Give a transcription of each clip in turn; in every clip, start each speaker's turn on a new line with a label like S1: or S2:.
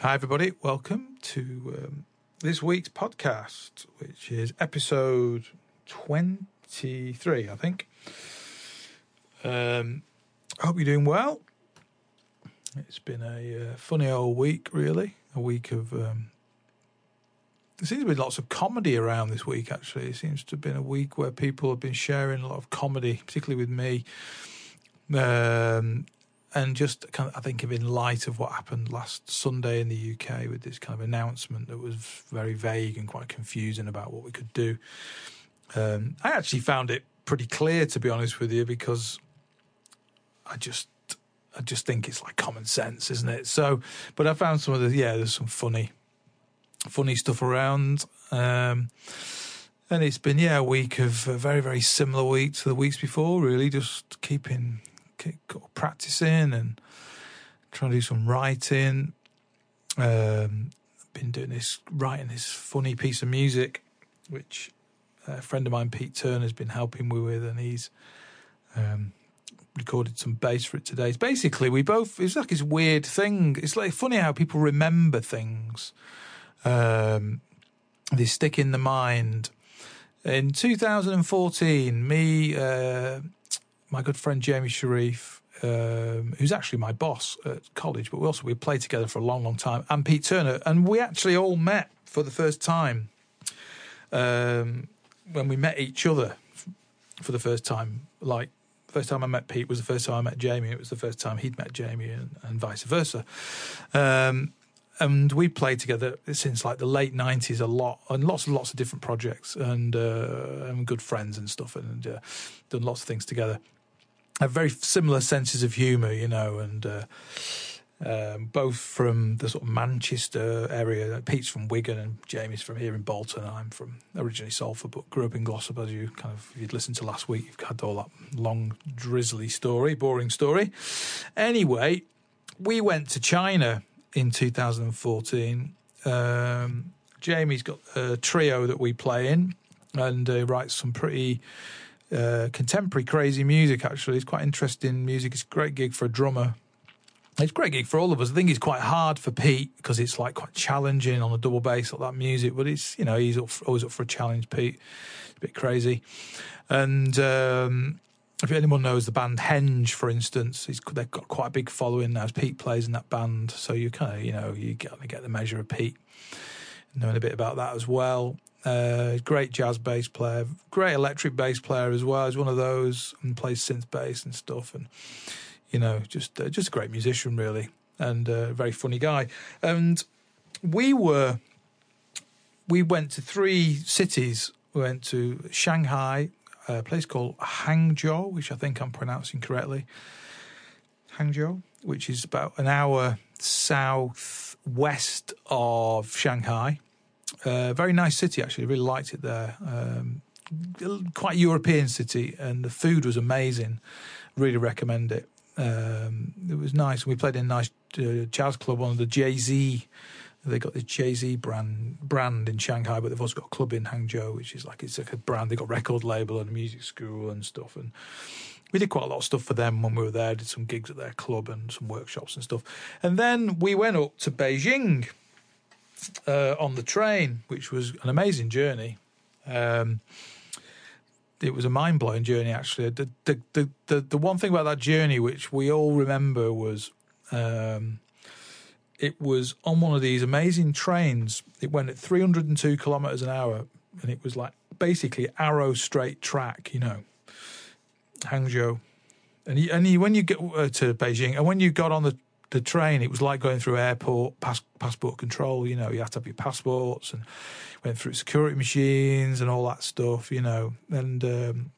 S1: Hi, everybody. Welcome to um, this week's podcast, which is episode 23, I think. Um, hope you're doing well. It's been a uh, funny old week, really. A week of. Um, there seems to be lots of comedy around this week, actually. It seems to have been a week where people have been sharing a lot of comedy, particularly with me. Um, and just kind of, I think in light of what happened last Sunday in the UK with this kind of announcement that was very vague and quite confusing about what we could do. Um, I actually found it pretty clear, to be honest with you, because I just I just think it's like common sense, isn't it? So, but I found some of the yeah, there's some funny funny stuff around. Um, and it's been yeah a week of a very very similar week to the weeks before. Really, just keeping keep practicing and trying to do some writing. Um, been doing this writing this funny piece of music, which a friend of mine, Pete Turner, has been helping me with, and he's um, recorded some bass for it today. It's basically we both. It's like this weird thing. It's like funny how people remember things. Um, they stick in the mind. In 2014, me, uh, my good friend Jamie Sharif, um, who's actually my boss at college, but we also we played together for a long, long time, and Pete Turner, and we actually all met for the first time um, when we met each other for the first time. Like first time I met Pete was the first time I met Jamie. It was the first time he'd met Jamie, and, and vice versa. Um, and we played together since like the late nineties a lot, and lots and lots of different projects, and uh, and good friends and stuff, and uh, done lots of things together. Have very similar senses of humour, you know, and. Uh, um, both from the sort of Manchester area. Pete's from Wigan and Jamie's from here in Bolton. I'm from originally Salford, but grew up in Glossop. As you kind of, if you'd listened to last week, you've had all that long, drizzly story, boring story. Anyway, we went to China in 2014. Um, Jamie's got a trio that we play in and uh, writes some pretty uh, contemporary, crazy music. Actually, it's quite interesting music. It's a great gig for a drummer it's a great gig for all of us. I think it's quite hard for Pete because it's like quite challenging on the double bass, like that music. But it's you know he's up for, always up for a challenge. Pete, it's a bit crazy. And um, if anyone knows the band Henge, for instance, they've got quite a big following now. As Pete plays in that band, so you kind of you know you get get the measure of Pete, knowing a bit about that as well. Uh, great jazz bass player, great electric bass player as well. He's one of those and plays synth bass and stuff and you know, just uh, just a great musician, really, and a very funny guy. And we were, we went to three cities. We went to Shanghai, a place called Hangzhou, which I think I'm pronouncing correctly. Hangzhou, which is about an hour southwest of Shanghai. Uh, very nice city, actually. Really liked it there. Um, quite European city, and the food was amazing. Really recommend it um, it was nice. We played in a nice uh, jazz club, one of the JZ. They got the JZ brand brand in Shanghai, but they've also got a club in Hangzhou, which is like it's like a brand. They got record label and a music school and stuff. And we did quite a lot of stuff for them when we were there. Did some gigs at their club and some workshops and stuff. And then we went up to Beijing uh, on the train, which was an amazing journey. Um, it was a mind blowing journey. Actually, the, the the the one thing about that journey, which we all remember, was um, it was on one of these amazing trains. It went at 302 kilometers an hour, and it was like basically arrow straight track. You know, Hangzhou, and and when you get uh, to Beijing, and when you got on the the train, it was like going through airport pass, passport control. You know, you have to have your passports and went through security machines and all that stuff. You know, and um,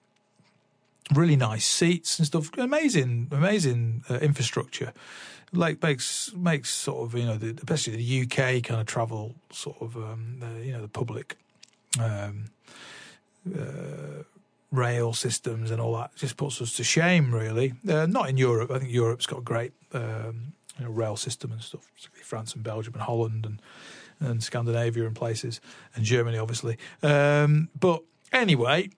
S1: really nice seats and stuff. Amazing, amazing uh, infrastructure. Like makes makes sort of you know the, especially the UK kind of travel sort of um, the, you know the public. Um, uh, rail systems and all that just puts us to shame, really. Uh, not in Europe. I think Europe's got great um, you know, rail system and stuff, particularly France and Belgium and Holland and and Scandinavia and places, and Germany, obviously. Um, but anyway,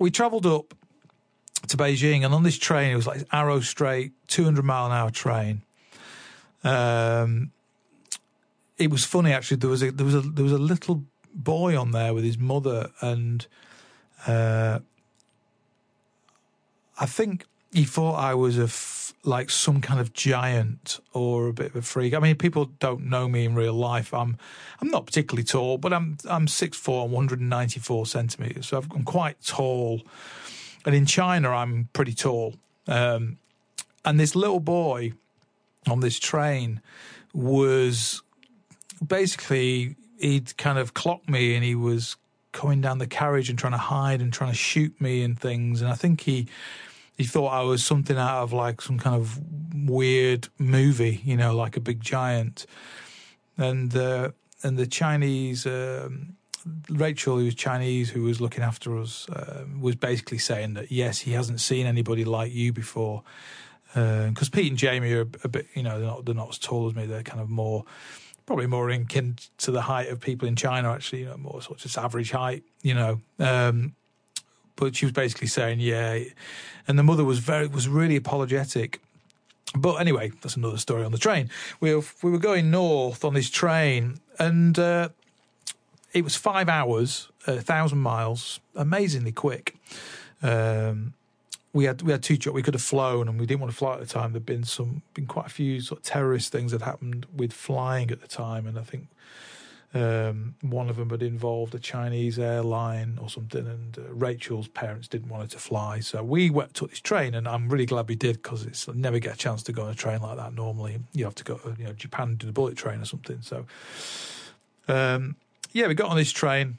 S1: we travelled up to Beijing, and on this train, it was like arrow straight, 200 mile an hour train. Um, it was funny actually. There was a there was a there was a little boy on there with his mother, and uh, I think he thought I was a f- like some kind of giant or a bit of a freak. I mean, people don't know me in real life. I'm I'm not particularly tall, but I'm I'm six four, 194 centimeters, so I'm quite tall. And in China, I'm pretty tall. Um, and this little boy on this train was basically he'd kind of clocked me and he was coming down the carriage and trying to hide and trying to shoot me and things. And I think he he thought I was something out of like some kind of weird movie, you know, like a big giant. And uh, and the Chinese um, Rachel, who was Chinese, who was looking after us, uh, was basically saying that yes, he hasn't seen anybody like you before. Because uh, Pete and Jamie are a bit, you know, they're not, they're not as tall as me. They're kind of more probably more in kin to the height of people in China, actually, you know, more sort of just average height, you know. Um, but she was basically saying, yeah, and the mother was very was really apologetic. But anyway, that's another story on the train. We were, we were going north on this train, and uh, it was five hours, a thousand miles, amazingly quick. Um, we had we had two jobs. We could have flown, and we didn't want to fly at the time. There'd been some been quite a few sort of terrorist things that happened with flying at the time, and I think um, one of them had involved a Chinese airline or something. And uh, Rachel's parents didn't want her to fly, so we went took this train, and I'm really glad we did because it's I never get a chance to go on a train like that. Normally, you have to go, you know, Japan do the bullet train or something. So, um, yeah, we got on this train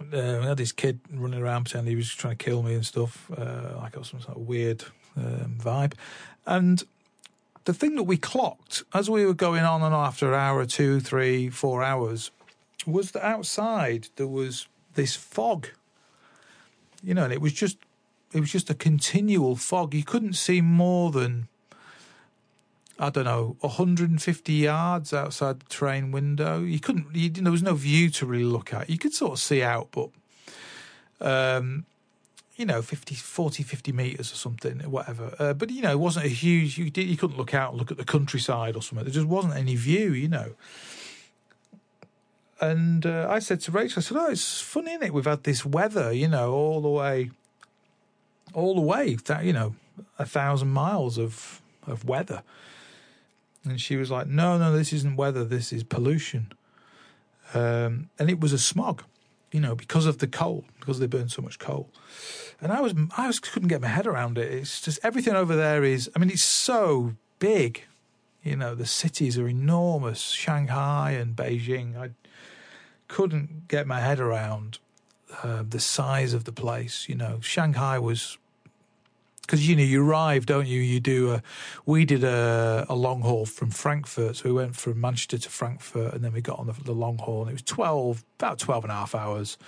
S1: uh, we had this kid running around pretending he was trying to kill me and stuff. Uh, like got some sort of weird um, vibe. And the thing that we clocked as we were going on and on after an hour, two, three, four hours, was that outside there was this fog. You know, and it was just it was just a continual fog. You couldn't see more than I don't know, 150 yards outside the train window. You couldn't, you, there was no view to really look at. You could sort of see out, but, um, you know, 50, 40, 50 meters or something, whatever. Uh, but, you know, it wasn't a huge, you, did, you couldn't look out and look at the countryside or something. There just wasn't any view, you know. And uh, I said to Rachel, I said, oh, it's funny, isn't it? We've had this weather, you know, all the way, all the way, that, you know, a thousand miles of, of weather. And she was like, no, no, this isn't weather, this is pollution. Um, and it was a smog, you know, because of the coal, because they burn so much coal. And I was, I was, couldn't get my head around it. It's just everything over there is, I mean, it's so big. You know, the cities are enormous, Shanghai and Beijing. I couldn't get my head around uh, the size of the place. You know, Shanghai was because you know you arrive, don't you? You do a. We did a, a long haul from Frankfurt, so we went from Manchester to Frankfurt, and then we got on the, the long haul, and it was twelve, about 12 and a half hours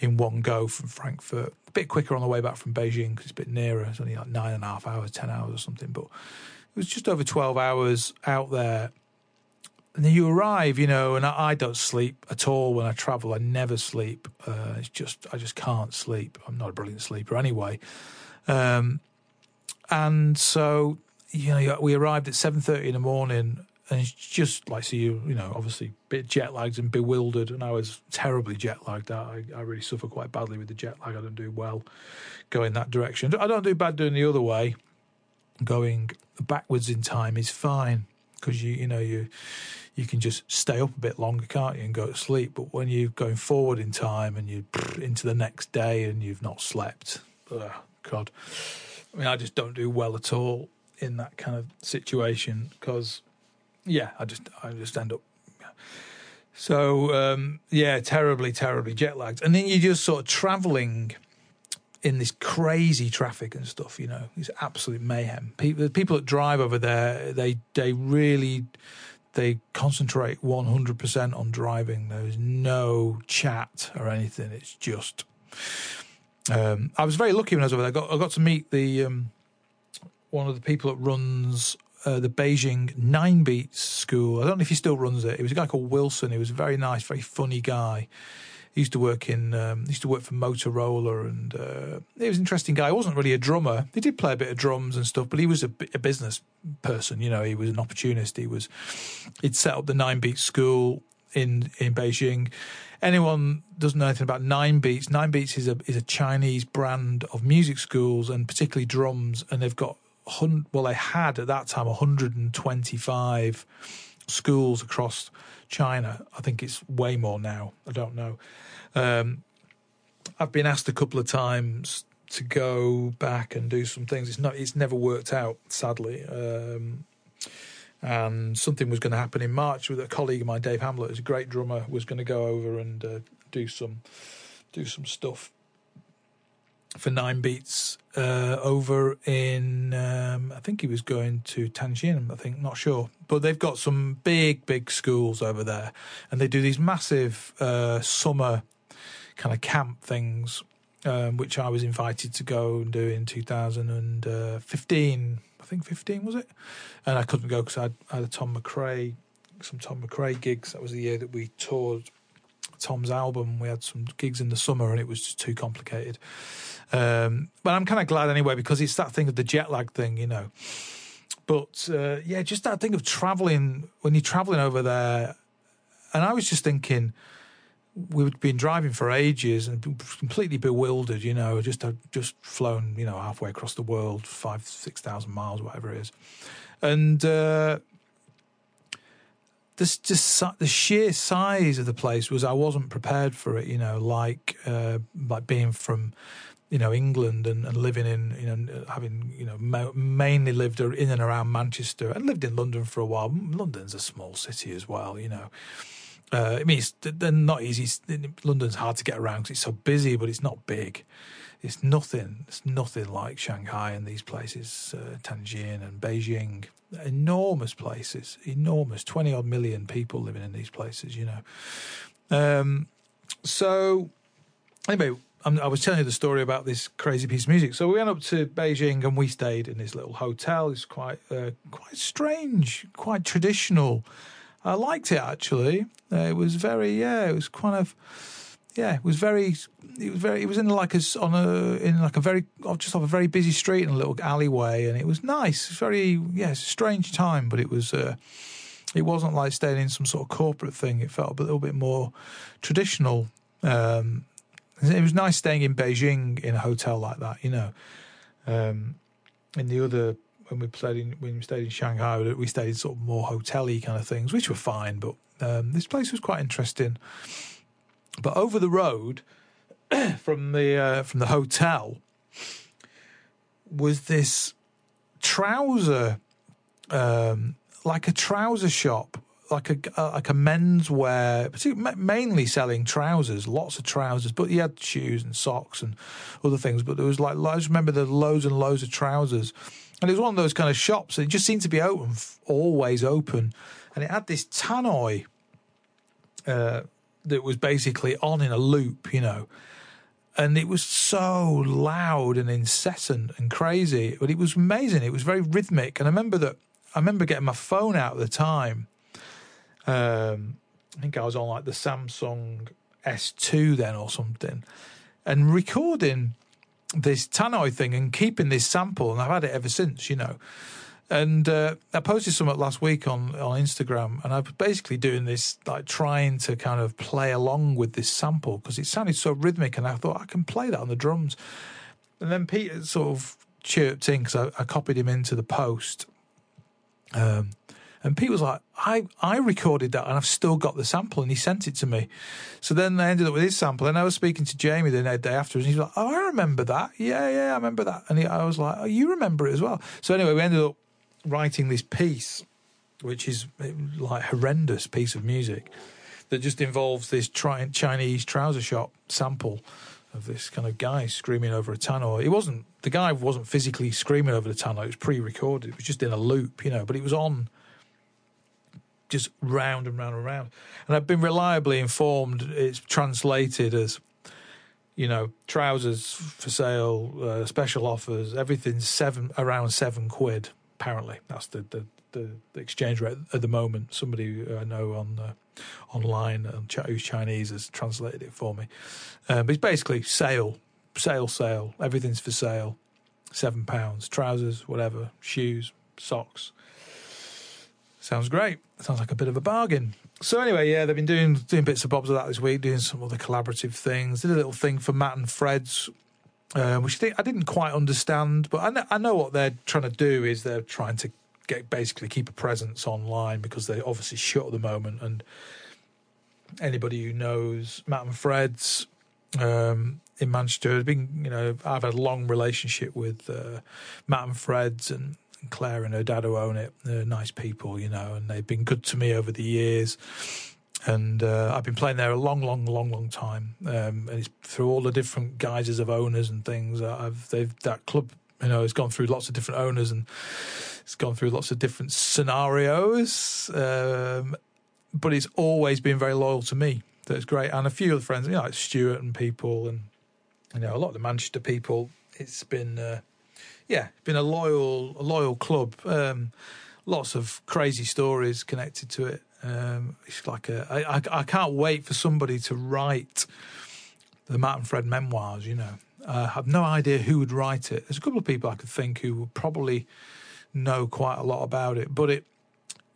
S1: in one go from Frankfurt. A bit quicker on the way back from Beijing because it's a bit nearer. It's only like nine and a half hours, ten hours or something, but it was just over twelve hours out there. And then you arrive, you know, and I, I don't sleep at all when I travel. I never sleep. Uh, it's just I just can't sleep. I'm not a brilliant sleeper anyway. Um, and so you know we arrived at seven thirty in the morning, and it's just like so you you know obviously bit jet lagged and bewildered, and I was terribly jet lagged. I I really suffer quite badly with the jet lag. I don't do well going that direction. I don't do bad doing the other way. Going backwards in time is fine because you you know you you can just stay up a bit longer, can't you, and go to sleep. But when you're going forward in time and you're into the next day and you've not slept, ugh, God, I mean, I just don't do well at all in that kind of situation because, yeah, I just I just end up. So um, yeah, terribly, terribly jet lagged, and then you're just sort of traveling in this crazy traffic and stuff. You know, it's absolute mayhem. People, the people that drive over there, they they really they concentrate 100% on driving. There's no chat or anything. It's just um, I was very lucky when I was over there. I got, I got to meet the um, one of the people that runs uh, the Beijing Nine Beats School. I don't know if he still runs it. It was a guy called Wilson. He was a very nice, very funny guy. He used to work in um, used to work for Motorola, and uh, he was an interesting guy. He wasn't really a drummer. He did play a bit of drums and stuff, but he was a, a business person. You know, he was an opportunist. He was he'd set up the Nine Beat School in in Beijing. Anyone doesn't know anything about Nine Beats? Nine Beats is a is a Chinese brand of music schools and particularly drums, and they've got well, they had at that time 125 schools across China. I think it's way more now. I don't know. Um, I've been asked a couple of times to go back and do some things. It's not. It's never worked out, sadly. Um, and something was going to happen in March with a colleague of mine, Dave Hamblett, who's a great drummer, was going to go over and uh, do some do some stuff for nine beats uh, over in um, I think he was going to Tianjin I think not sure. But they've got some big big schools over there and they do these massive uh, summer kind of camp things um, which I was invited to go and do in 2015 I think 15 was it and I couldn't go because I, had a Tom McRae some Tom McRae gigs that was the year that we toured Tom's album we had some gigs in the summer and it was just too complicated um, but I'm kind of glad anyway because it's that thing of the jet lag thing, you know. But uh, yeah, just that thing of traveling when you're traveling over there. And I was just thinking, we've been driving for ages and completely bewildered, you know, just just flown, you know, halfway across the world, five, six thousand miles, whatever it is, and uh, this just the sheer size of the place was I wasn't prepared for it, you know, like uh, like being from you know England and, and living in you know having you know ma- mainly lived in and around Manchester and lived in London for a while. London's a small city as well, you know. Uh, I mean, it's they're not easy. London's hard to get around because it's so busy, but it's not big. It's nothing. It's nothing like Shanghai and these places, uh, Tianjin and Beijing. Enormous places, enormous. Twenty odd million people living in these places. You know. Um, so anyway, I was telling you the story about this crazy piece of music. So we went up to Beijing and we stayed in this little hotel. It's quite uh, quite strange, quite traditional. I liked it actually. Uh, it was very yeah. It was kind of yeah. It was very. It was very. It was in like a on a in like a very just off a very busy street in a little alleyway, and it was nice. It's very yeah. Strange time, but it was. Uh, it wasn't like staying in some sort of corporate thing. It felt a little bit more traditional. Um, it was nice staying in Beijing in a hotel like that, you know. Um, in the other when we played in when we stayed in Shanghai, we stayed in sort of more hotel-y kind of things, which were fine. But um, this place was quite interesting. But over the road from the uh, from the hotel was this trouser, um, like a trouser shop like a uh, like a menswear, mainly selling trousers, lots of trousers, but he had shoes and socks and other things. But there was like I just remember the loads and loads of trousers, and it was one of those kind of shops. It just seemed to be open, always open, and it had this tannoy uh, that was basically on in a loop, you know. And it was so loud and incessant and crazy, but it was amazing. It was very rhythmic, and I remember that. I remember getting my phone out at the time um, I think I was on like the Samsung S2 then or something, and recording this tannoy thing and keeping this sample, and I've had it ever since, you know. And uh, I posted something last week on on Instagram, and I was basically doing this, like trying to kind of play along with this sample because it sounded so rhythmic, and I thought I can play that on the drums. And then Peter sort of chirped in because I, I, copied him into the post. Um, and Pete was like, I, I recorded that and I've still got the sample. And he sent it to me. So then I ended up with his sample. And I was speaking to Jamie the day after, and he's like, Oh, I remember that. Yeah, yeah, I remember that. And he, I was like, Oh, you remember it as well. So anyway, we ended up writing this piece, which is eh, like horrendous piece of music that just involves this Chinese trouser shop sample of this kind of guy screaming over a tannoy. It wasn't the guy wasn't physically screaming over the tannoy. It was pre-recorded. It was just in a loop, you know. But it was on just round and round and round. And I've been reliably informed it's translated as, you know, trousers for sale, uh, special offers, everything's seven around seven quid. Apparently, that's the, the the, the exchange rate at the moment. Somebody I know on uh, online um, who's Chinese has translated it for me. Um, but it's basically sale, sale, sale. Everything's for sale. Seven pounds, trousers, whatever, shoes, socks. Sounds great. Sounds like a bit of a bargain. So anyway, yeah, they've been doing doing bits of bobs of that this week, doing some other collaborative things. Did a little thing for Matt and Phred's, uh, which I, didn't quite understand, but I know, I know what they're trying to do is they're trying to get basically keep a presence online because they're obviously shut at the moment. And anybody who knows Matt and Phred's um, in Manchester has been, you know, I've had a long relationship with uh, Matt and Phred's and Claire and her dad who own it. They're nice people, you know, and they've been good to me over the years. And uh, I've been playing there a long, long, long, long time. Um, and it's through all the different guises of owners and things. I've they've that club, you know, has gone through lots of different owners and it's gone through lots of different scenarios. Um, but it's always been very loyal to me. That's great. And a few of the friends, you know, like Stuart and people, and you know, a lot of the Manchester people. It's been uh, yeah, been a loyal, a loyal club. Um, lots of crazy stories connected to it. Um, it's like a, I, I, I can't wait for somebody to write the Matt and Phred memoirs. You know, I have no idea who would write it. There's a couple of people I could think who would probably know quite a lot about it, but it,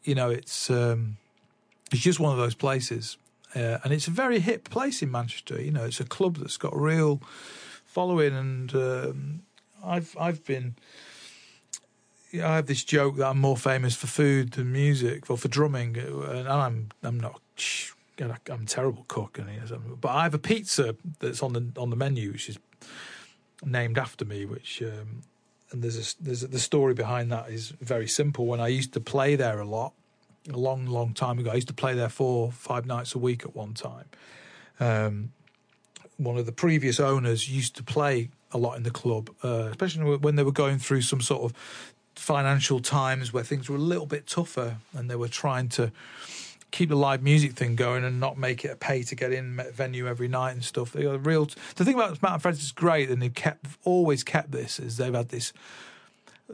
S1: you know, it's um, it's just one of those places, uh, and it's a very hip place in Manchester. You know, it's a club that's got a real following and. Um, I've I've been. I have this joke that I'm more famous for food than music, or for drumming, and I'm I'm not. I'm a terrible cook, and but I have a pizza that's on the on the menu, which is named after me. Which um, and there's a, there's a, the story behind that is very simple. When I used to play there a lot, a long long time ago, I used to play there four five nights a week at one time. Um, one of the previous owners used to play a lot in the club, uh, especially when they were going through some sort of financial times where things were a little bit tougher and they were trying to keep the live music thing going and not make it a pay to get in venue every night and stuff. They real. The thing about Matt and Phred's is great, and they've kept always kept this is they've had this,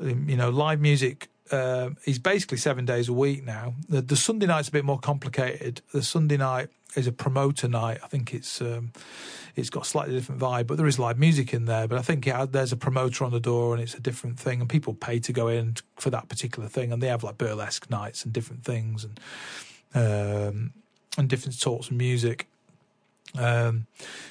S1: um, you know, live music. Uh, he's basically seven days a week now. The, the Sunday night's a bit more complicated. The Sunday night is a promoter night. I think it's um, it's got a slightly different vibe, but there is live music in there. But I think yeah, there's a promoter on the door and it's a different thing, and people pay to go in for that particular thing, and they have like burlesque nights and different things and um, and different sorts of music. Um,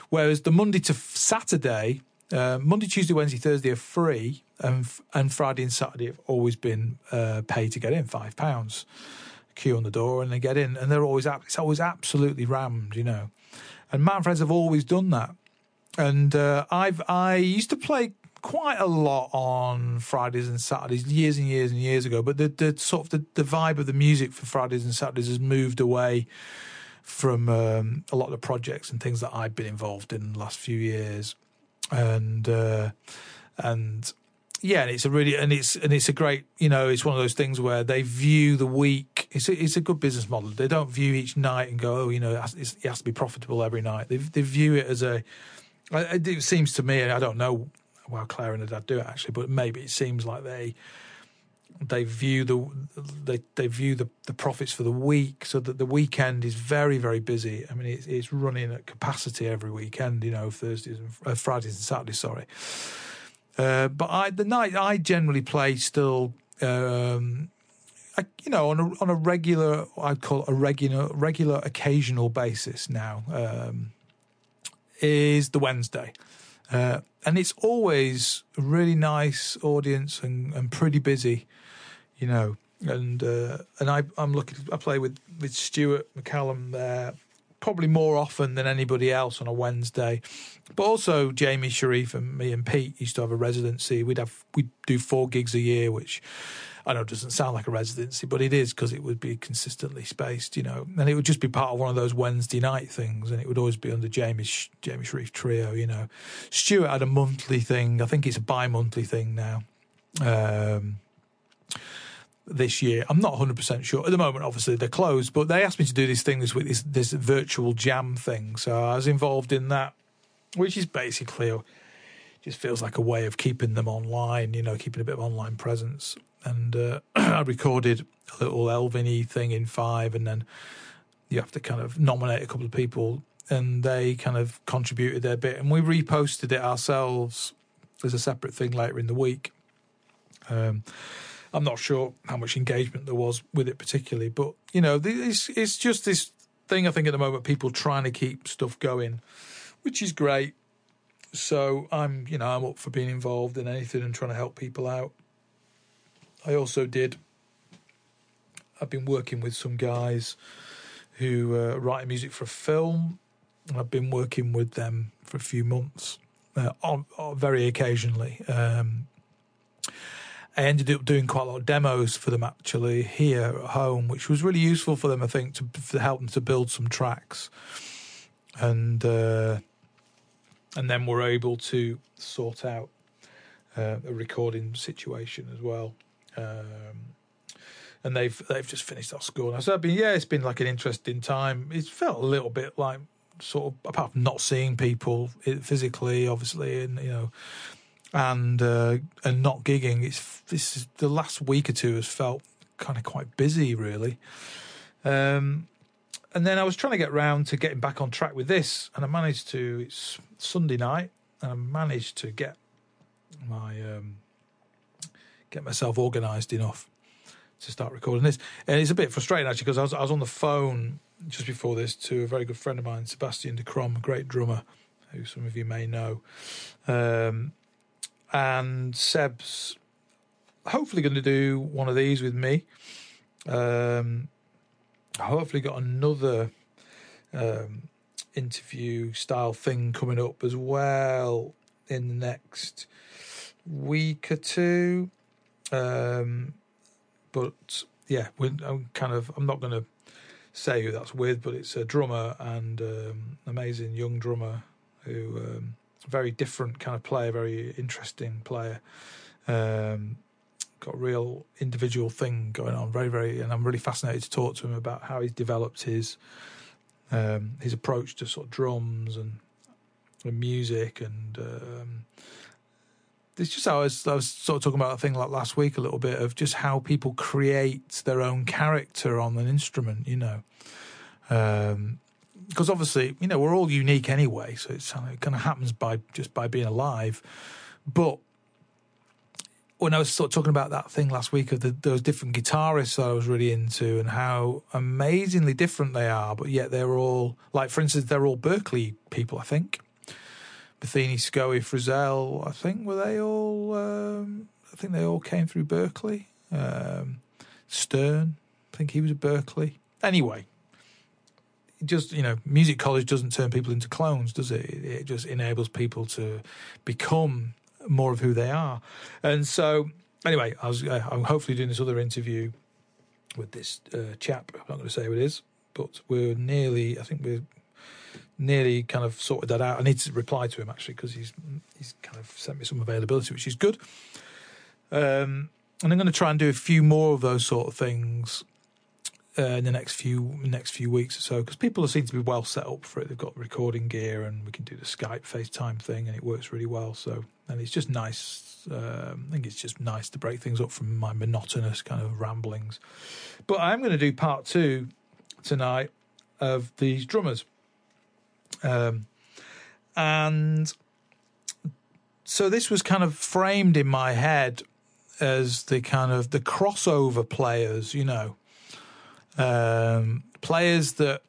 S1: whereas the Monday to Saturday, uh, Monday, Tuesday, Wednesday, Thursday are free, and and Friday and Saturday have always been uh, paid to get in five pounds queue on the door and they get in, and they're always it's always absolutely rammed, you know. And and Friends have always done that. And uh, I've I used to play quite a lot on Fridays and Saturdays years and years and years ago, but the the sort of the, the vibe of the music for Fridays and Saturdays has moved away from um, a lot of the projects and things that I've been involved in the last few years, and uh, and yeah, and it's a really and it's and it's a great you know it's one of those things where they view the week. It's a, it's a good business model. They don't view each night and go, oh, you know, it has, it has to be profitable every night. They they view it as a. It seems to me, and I don't know how Claire and her dad do it actually, but maybe it seems like they they view the they they view the, the profits for the week so that the weekend is very very busy. I mean, it's, it's running at capacity every weekend. You know, Thursdays and uh, Fridays and Saturdays. Sorry. Uh, but I, the night I generally play still, um, I, you know, on a on a regular, I'd call it a regular, regular, occasional basis now, um, is the Wednesday, uh, and it's always a really nice audience and, and pretty busy, you know, and uh, and I I'm looking, I play with with Stuart McCallum there probably more often than anybody else on a Wednesday. But also Jamie Sharif and me and Pete used to have a residency. We'd have we'd do four gigs a year, which I know doesn't sound like a residency, but it is because it would be consistently spaced, you know, and it would just be part of one of those Wednesday night things, and it would always be under Jamie Jamie Sharif trio, you know. Stuart had a monthly thing. I think it's a bi-monthly thing now. Um, this year. I'm not 100% sure. At the moment, obviously, they're closed, but they asked me to do this thing this week, this, this virtual jam thing. So I was involved in that, which is basically just feels like a way of keeping them online, you know, keeping a bit of online presence. and uh, I recorded a little Elvin thing in five, and then you have to kind of nominate a couple of people, and they kind of contributed their bit, and we reposted it ourselves as a separate thing later in the week. Um, I'm not sure how much engagement there was with it particularly, but you know, it's it's just this thing I think at the moment people trying to keep stuff going, which is great. So I'm you know I'm up for being involved in anything and trying to help people out. I also did. I've been working with some guys who uh, write music for a film. I've been working with them for a few months, uh, on, on, very occasionally. Um, I ended up doing quite a lot of demos for them actually here at home, which was really useful for them, I think, to, to help them to build some tracks, and uh, and then we're able to sort out uh, a recording situation as well. Um, and they've they've just finished our school. And so I've been yeah, it's been like an interesting time. It's felt a little bit like sort of apart from not seeing people physically, obviously, and you know, and uh, and not gigging. It's this is the last week or two has felt kind of quite busy, really. Um, and then I was trying to get round to getting back on track with this, and I managed to. It's Sunday night, and I managed to get my um, get myself organised enough to start recording this. And it's a bit frustrating actually because I was I was on the phone just before this to a very good friend of mine, Sebastian de Krom, a great drummer, who some of you may know. Um, and Seb's hopefully going to do one of these with me. Um, hopefully got another um, interview style thing coming up as well in the next week or two. Um, but yeah, I'm kind of I'm not going to say who that's with, but it's a drummer and um, amazing young drummer who um, very different kind of player, very interesting player. Um, got a real individual thing going on, very very, and I'm really fascinated to talk to him about how he's developed his um, his approach to sort of drums and, and music and um, it's just how I was, I was sort of talking about a thing like last week a little bit of just how people create their own character on an instrument, you know. Um, because obviously, you know, we're all unique anyway, so it's, it kind of happens by just by being alive. But when I was sort of talking about that thing last week of the, those different guitarists that I was really into and how amazingly different they are, but yet they're all like, for instance, they're all Berklee people, I think. Metheny, Scoey, Frisell, I think were they all? Um, I think they all came through Berklee. Um, Stern, I think he was at Berklee. Anyway, just you know, music college doesn't turn people into clones, does it? It just enables people to become more of who they are. And so, anyway, I was uh, I'm hopefully doing this other interview with this uh, chap. I'm not going to say who it is, but we're nearly. I think we're nearly kind of sorted that out. I need to reply to him actually because he's he's kind of sent me some availability, which is good. Um, and I'm going to try and do a few more of those sort of things uh, in the next few next few weeks or so because people seem to be well set up for it. They've got recording gear and we can do the Skype FaceTime thing and it works really well. So and it's just nice. Um, I think it's just nice to break things up from my monotonous kind of ramblings. But I'm going to do part two tonight of these drummers. Um, and so this was kind of framed in my head as the kind of the crossover players, you know, um, players that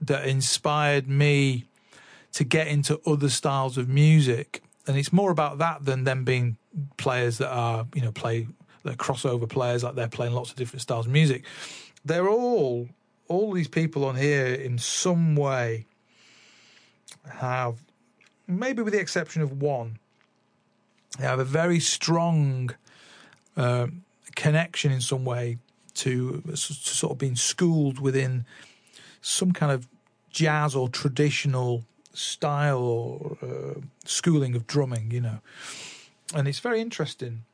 S1: that inspired me to get into other styles of music, and it's more about that than them being players that are you know play the crossover players like they're playing lots of different styles of music. They're all all these people on here in some way have, maybe with the exception of one, they have a very strong uh, connection in some way to, to sort of being schooled within some kind of jazz or traditional style or uh, schooling of drumming, you know. And it's very interesting,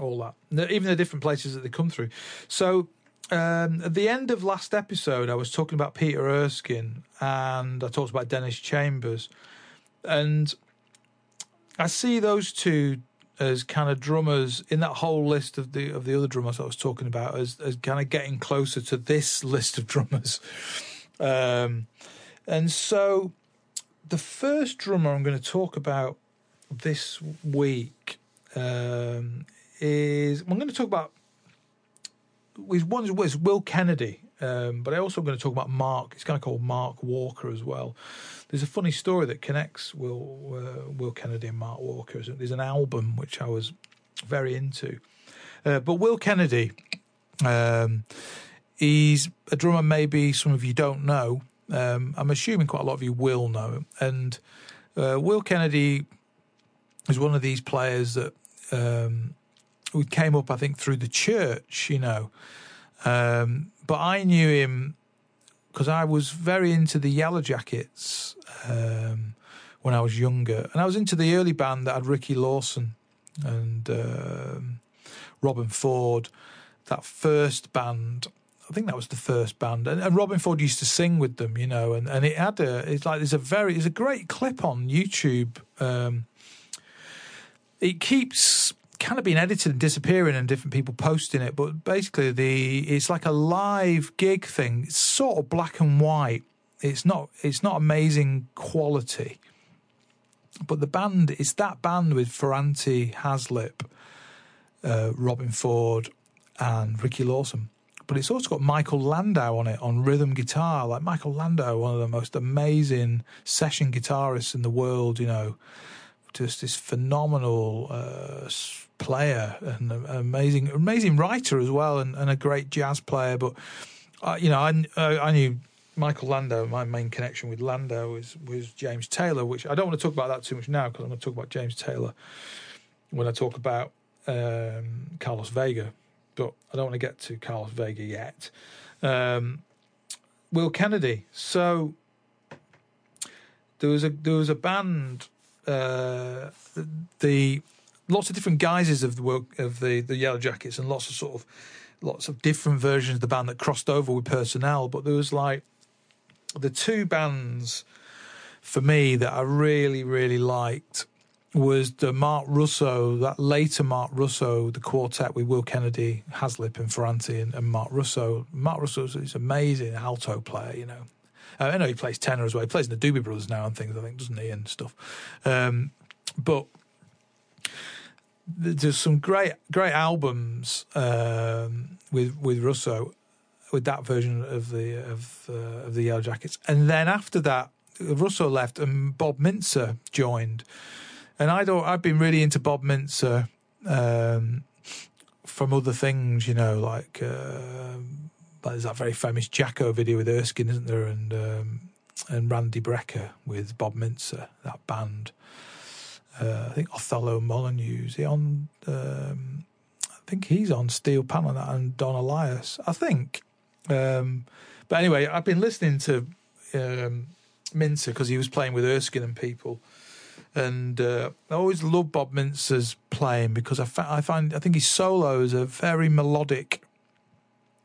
S1: all that, even the different places that they come through. So um, at the end of last episode, I was talking about Peter Erskine and I talked about Dennis Chambers. And I see those two as kind of drummers in that whole list of the of the other drummers I was talking about as as kind of getting closer to this list of drummers. Um, and so the first drummer I'm going to talk about this week um, is I'm going to talk about with one is Will Kennedy, um, but I also am going to talk about Mark. It's kind of called Mark Walker as well. There's a funny story that connects Will uh, Will Kennedy and Mark Walker. There's an album which I was very into, uh, but Will Kennedy, um, he's a drummer. Maybe some of you don't know. Um, I'm assuming quite a lot of you will know. And uh, Will Kennedy is one of these players that um, came up, I think, through the church, you know. Um, but I knew him because I was very into the Yellowjackets um, when I was younger, and I was into the early band that had Ricky Lawson and um, Robben Ford. That first band, I think that was the first band, and, and, Robben Ford used to sing with them, you know, and, and it had a, it's like there's a very, there's a great clip on YouTube. Um, it keeps kind of been edited and disappearing and different people posting it, but basically the it's like a live gig thing. It's sort of black and white. It's not it's not amazing quality. But the band it's that band with Ferrante, Haslip, uh, Robben Ford, and Ricky Lawson. But it's also got Michael Landau on it on rhythm guitar. Like Michael Landau, one of the most amazing session guitarists in the world, you know just this phenomenal uh, player and an amazing, amazing writer as well, and, and a great jazz player. But uh, you know, I, uh, I knew Michael Landau. My main connection with Landau was was James Taylor, which I don't want to talk about that too much now because I'm going to talk about James Taylor when I talk about um, Carlos Vega. But I don't want to get to Carlos Vega yet. Um, Will Kennedy. So there was a there was a band. Uh, the lots of different guises of the work of the the Yellowjackets and lots of sort of lots of different versions of the band that crossed over with personnel. But there was like the two bands for me that I really really liked was the Marc Russo, that later Marc Russo, the quartet with Will Kennedy, Haslip, and Ferrante, and, and Marc Russo. Marc Russo is amazing alto player, you know. Uh, I know he plays tenor as well. He plays in the Doobie Brothers now and things, I think, doesn't he, and stuff. Um, but there's some great great albums um, with with Russo with that version of the of uh, of the Yellowjackets, and then after that, Russo left and Bob Mintzer joined, and I thought I'd been really into Bob Mintzer um, from other things, you know, like uh, there's that very famous Jaco video with Erskine, isn't there, and um, and Randy Brecker with Bob Mintzer, that band uh, I think Othello Molineaux. He on? Um, I think he's on Steel Panel and Don Alias. I think. Um, but anyway, I've been listening to um, Mintzer because he was playing with Erskine and people, and uh, I always love Bob Mintzer's playing because I, fa- I find I think his solos are very melodic.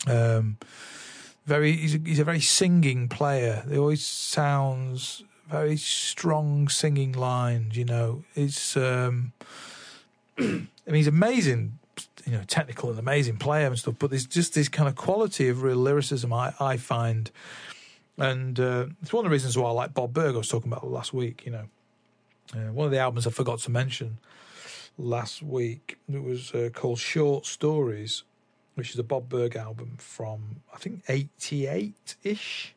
S1: Um, very he's a, he's a very singing player. He always sounds very strong singing lines. You know, it's um, I mean, he's amazing. You know, technical and amazing player and stuff. But there's just this kind of quality of real lyricism I, I find, and uh, it's one of the reasons why I like Bob Berg. I was talking about last week. You know, uh, one of the albums I forgot to mention last week. It was uh, called Short Stories, which is a Bob Berg album from I think '88 ish,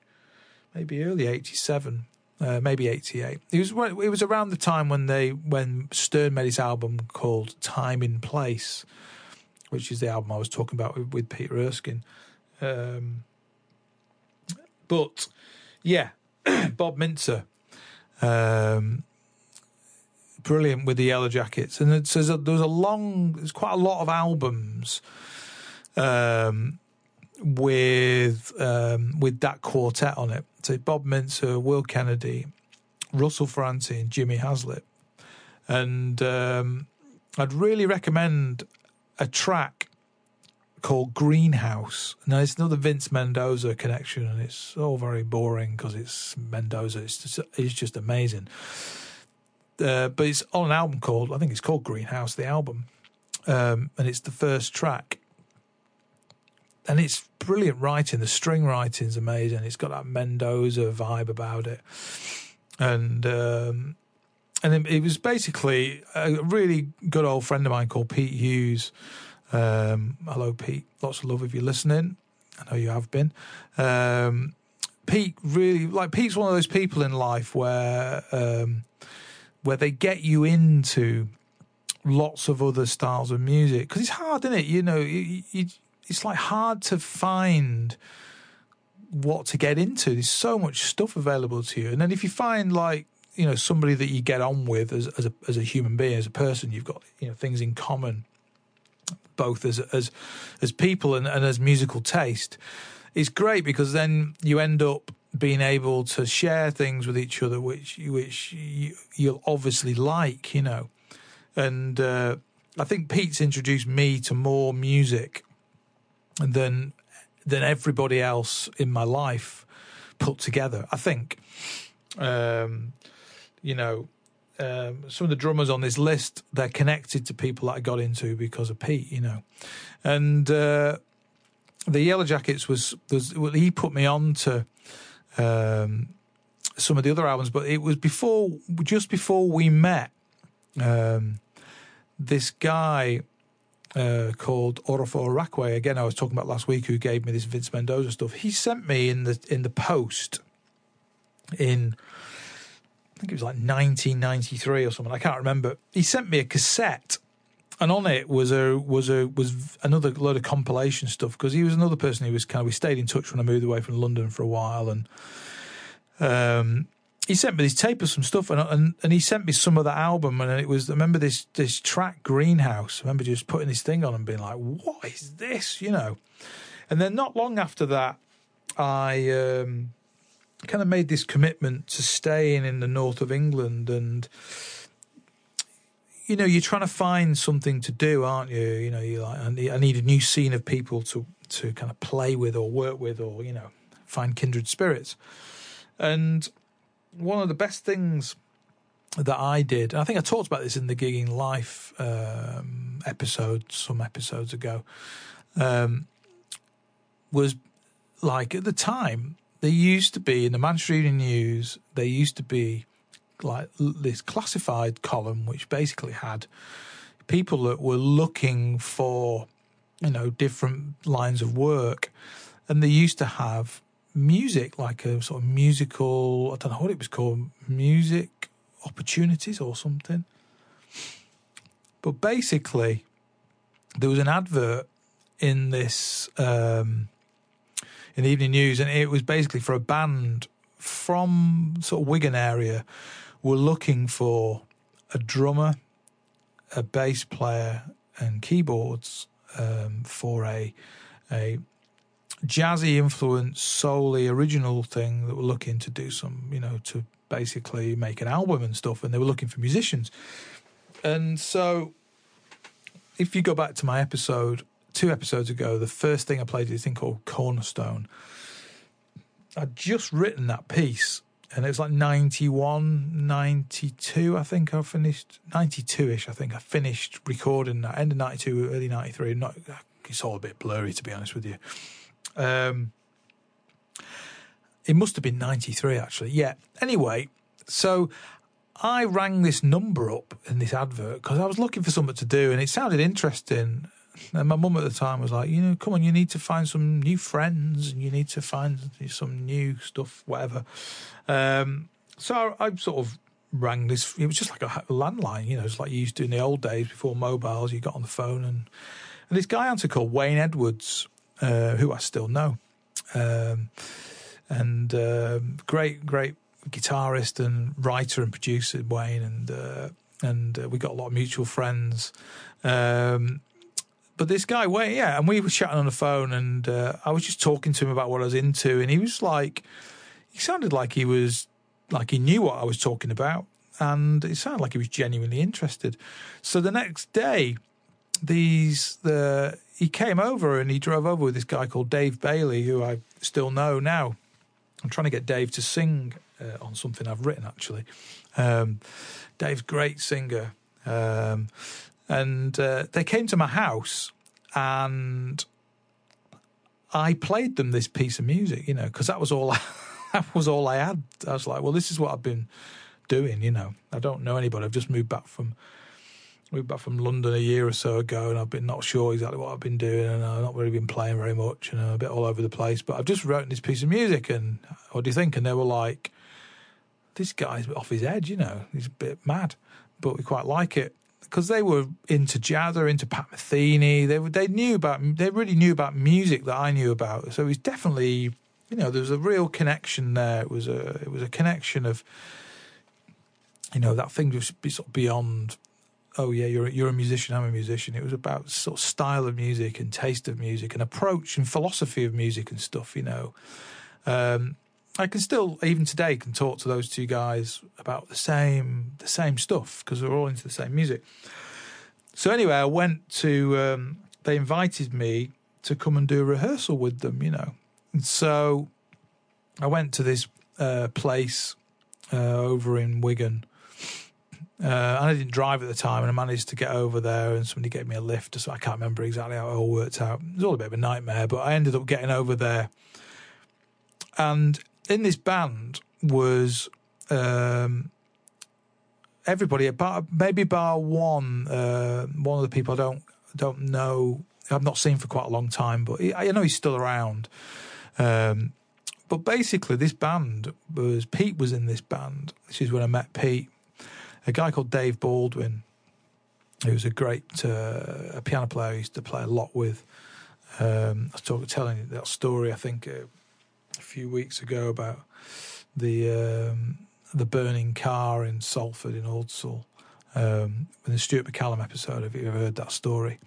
S1: maybe early '87 uh, maybe '88. It was it was around the time when they when Stern made his album called Time in Place, which is the album I was talking about with, with Peter Erskine. Um, but yeah, Bob Mintzer, um, brilliant with the Yellow Jackets, and it says there's a long, there's quite a lot of albums. Um, with um, with that quartet on it. So Bob Mintzer, Will Kennedy, Russell Ferrante, and Jimmy Haslip. And um, I'd really recommend a track called Greenhouse. Now it's another Vince Mendoza connection, and it's all very boring because it's Mendoza. It's just, it's just amazing. uh, but it's on an album called I think it's called Greenhouse, the album, um, and it's the first track. And it's brilliant writing. The string writing's amazing. It's got that Mendoza vibe about it, and um, and it, it, was basically a really good old friend of mine called Pete Hughes. Um, hello, Pete. Lots of love if you're listening. I know you have been. Um, Pete really like Pete's one of those people in life where um, where they get you into lots of other styles of music because it's hard, isn't it? You know, you, you, it's like hard to find what to get into. There's so much stuff available to you, and then if you find like you know somebody that you get on with as as a as a human being, as a person, you've got you know things in common, both as as as people and, and as musical taste it's great because then you end up being able to share things with each other, which which you, will obviously like, you know. And uh, I think Pete's introduced me to more music than than everybody else in my life put together. I think, um, you know, um, some of the drummers on this list they're connected to people that I got into because of Pete, you know, and. Uh, the Yellowjackets was was well, he put me on to um, some of the other albums, but it was before just before we met. Um, this guy uh, called Orofo Rakwe, again I was talking about last week, who gave me this Vince Mendoza stuff. He sent me in the in the post in I think it was like 1993 or something. I can't remember. He sent me a cassette and on it was a was a was another load of compilation stuff because he was another person who was kind of we stayed in touch when I moved away from London for a while and um, he sent me this tape of some stuff and, and and he sent me some of the album and it was I remember this this track Greenhouse I remember just putting this thing on and being like what is this you know and then not long after that I um, kind of made this commitment to staying in the north of England and you know, you're trying to find something to do, aren't you? You know, you like, I need, I need a new scene of people to to kind of play with or work with, or you know, find kindred spirits. And one of the best things that I did, I think I talked about this in the gigging life um, episode some episodes ago, um, was like at the time there used to be in the Manchester Evening News there used to be like this classified column, which basically had people that were looking for, you know, different lines of work, and they used to have music, like a sort of musical. I don't know what it was called, music opportunities or something. But basically, there was an advert in this um, in the evening news, and it was basically for a band from sort of Wigan area were looking for a drummer, a bass player, and keyboards um, for a a jazzy influence, solely original thing that were looking to do some, you know, to basically make an album and stuff, and they were looking for musicians. And so, if you go back to my episode two episodes ago, the first thing I played is a thing called Cornerstone. I'd just written that piece and it was like 91, 92, I think I finished, 92 ish, I think I finished recording that, end of 92, early 93. Not, it's all a bit blurry, to be honest with you. Um, it must have been 93, actually. Yeah. Anyway, so I rang this number up in this advert because I was looking for something to do and it sounded interesting. And my mum at the time was like, you know, come on, you need to find some new friends and you need to find some new stuff, whatever. Um, so I, I, sort of rang this. It was just like a landline, you know, it's like you used to in the old days before mobiles. You got on the phone and and this guy answered called Wayne Edwards, uh, who I still know, um, and um, great, great guitarist and writer and producer Wayne, and uh, and uh, we got a lot of mutual friends. Um, but this guy, Wayne, yeah, and we were chatting on the phone, and uh, I was just talking to him about what I was into, and he was like he sounded like he was like he knew what I was talking about, and it sounded like he was genuinely interested. So the next day, these the he came over and he drove over with this guy called Dave Bailey, who I still know now, I'm trying to get Dave to sing uh, on something I've written actually. Um, Dave's great singer, um, and uh, they came to my house and I played them this piece of music, you know, because that was all I, that was all I had. I was like, well, this is what I've been doing, you know. I don't know anybody. I've just moved back from moved back from London a year or so ago, and I've been not sure exactly what I've been doing, and I've not really been playing very much, and I'm a bit all over the place. But I've just written this piece of music, and what do you think? And they were like, "This guy's off his head, you know. He's a bit mad, but we quite like it." Because they were into jazz, or into Pat Metheny. They they knew about they really knew about music that I knew about. So it was definitely you know there was a real connection there. It was a it was a connection of you know that thing was sort of beyond oh yeah, you're you're a musician, I'm a musician. It was about sort of style of music and taste of music and approach and philosophy of music and stuff. You know, um, I can still even today can talk to those two guys about the same the same stuff because we're all into the same music. So anyway, I went to. Um, they invited me to come and do a rehearsal with them. You know, and so I went to this uh, place uh, over in Wigan uh, and I didn't drive at the time, and I managed to get over there, and somebody gave me a lift. So I can't remember exactly how it all worked out. It was all a bit of a nightmare, but I ended up getting over there. And in this band was um, everybody, maybe bar one, uh, one of the people I don't don't know, I've not seen for quite a long time, but he, I know he's still around. Um, but basically, this band was Pete was in this band. This is when I met Pete a guy called Dave Baldwin, who's a great uh, a piano player. I used to play a lot with. Um, I was talking, telling that story. I think uh, a few weeks ago about the um, the burning car in Salford in Ordsall. Um, in the Stuart McCallum episode, have you ever heard that story?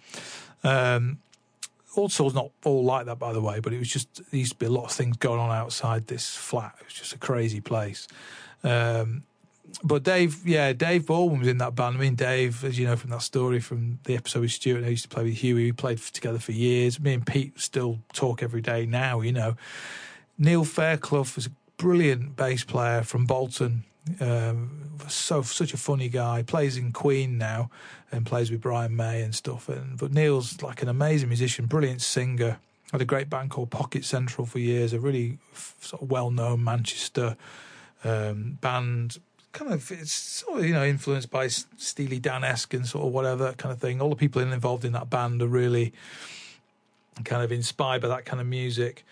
S1: Um, Ordsall's not all like that, by the way, but it was just there used to be a lot of things going on outside this flat. It was just a crazy place. Um, but Dave, yeah, Dave Baldwin was in that band. I mean, Dave, as you know from that story from the episode with Stuart, I used to play with Huey. We played together for years. Me and Pete still talk every day now. You know, Neil Fairclough was a brilliant bass player from Bolton. Um, so such a funny guy. Plays in Queen now and plays with Brian May and stuff. And but Neil's like an amazing musician, brilliant singer. Had a great band called Pocket Central for years. A really sort of well-known Manchester um, band kind of it's sort of you know influenced by Steely Dan esque and sort of whatever kind of thing. All the people involved in that band are really kind of inspired by that kind of music.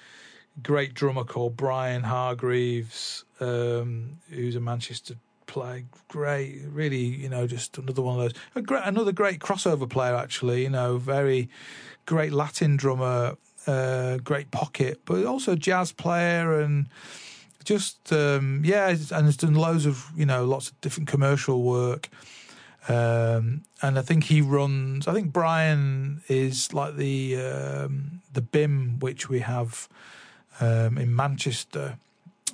S1: Great drummer called Brian Hargreaves, um, who's a Manchester player. Great, really, you know, just another one of those. Great, another great crossover player, actually. You know, very great Latin drummer, uh, great pocket, but also jazz player and just um, yeah, and has done loads of you know lots of different commercial work. Um, and I think he runs. I think Brian is like the um, the BIMM which we have um, in Manchester.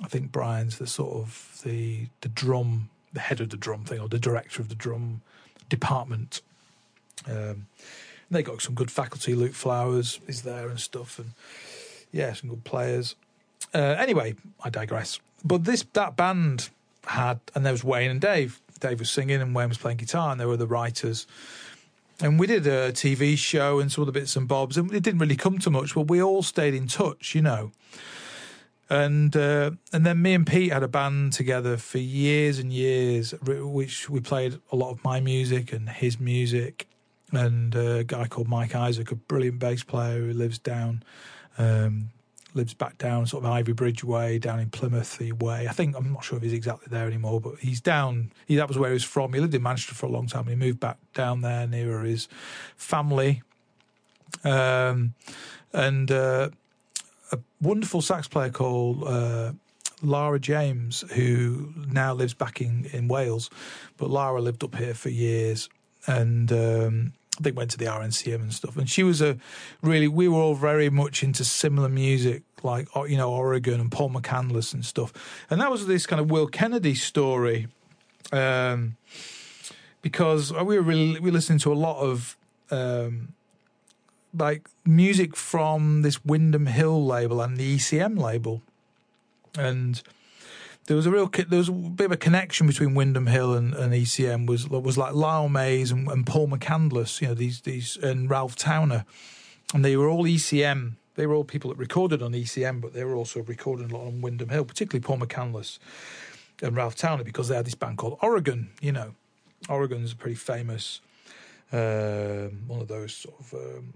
S1: I think Brian's the sort of the the drum, the head of the drum thing, or the director of the drum department. Um, they got some good faculty. Luke Flowers is there and stuff, and yeah, some good players. Uh, anyway, I digress. But this that band had, and there was Wayne and Dave. Dave was singing, and Wayne was playing guitar, and there were the writers. And we did a TV show and some other bits and bobs, and it didn't really come to much, but we all stayed in touch, you know. And uh, and then me and Pete had a band together for years and years, which we played a lot of my music and his music. And a guy called Mike Isaac, a brilliant bass player who lives down um, lives back down sort of Ivybridge way, down in Plymouth way. I think I'm not sure if he's exactly there anymore, but he's down. He, that was where he was from. He lived in Manchester for a long time, and he moved back down there near his family. Um, and uh, a wonderful sax player called uh, Lara James, who now lives back in in Wales, but Lara lived up here for years, and um, I think went to the RNCM and stuff. And she was a really, we were all very much into similar music, like, you know, Oregon and Paul McCandless and stuff. And that was this kind of Will Kennedy story. Um, because we were really, we listening to a lot of, um, like music from this Windham Hill label and the ECM label. and there was a real there was a bit of a connection between Windham Hill and, and ECM was was like Lyle Mays and, and, Paul McCandless, you know these these and Ralph Towner, and they were all ECM. They were all people that recorded on ECM, but they were also recording a lot on Windham Hill, particularly Paul McCandless and Ralph Towner because they had this band called Oregon. You know, Oregon's a pretty famous um, one of those sort of um,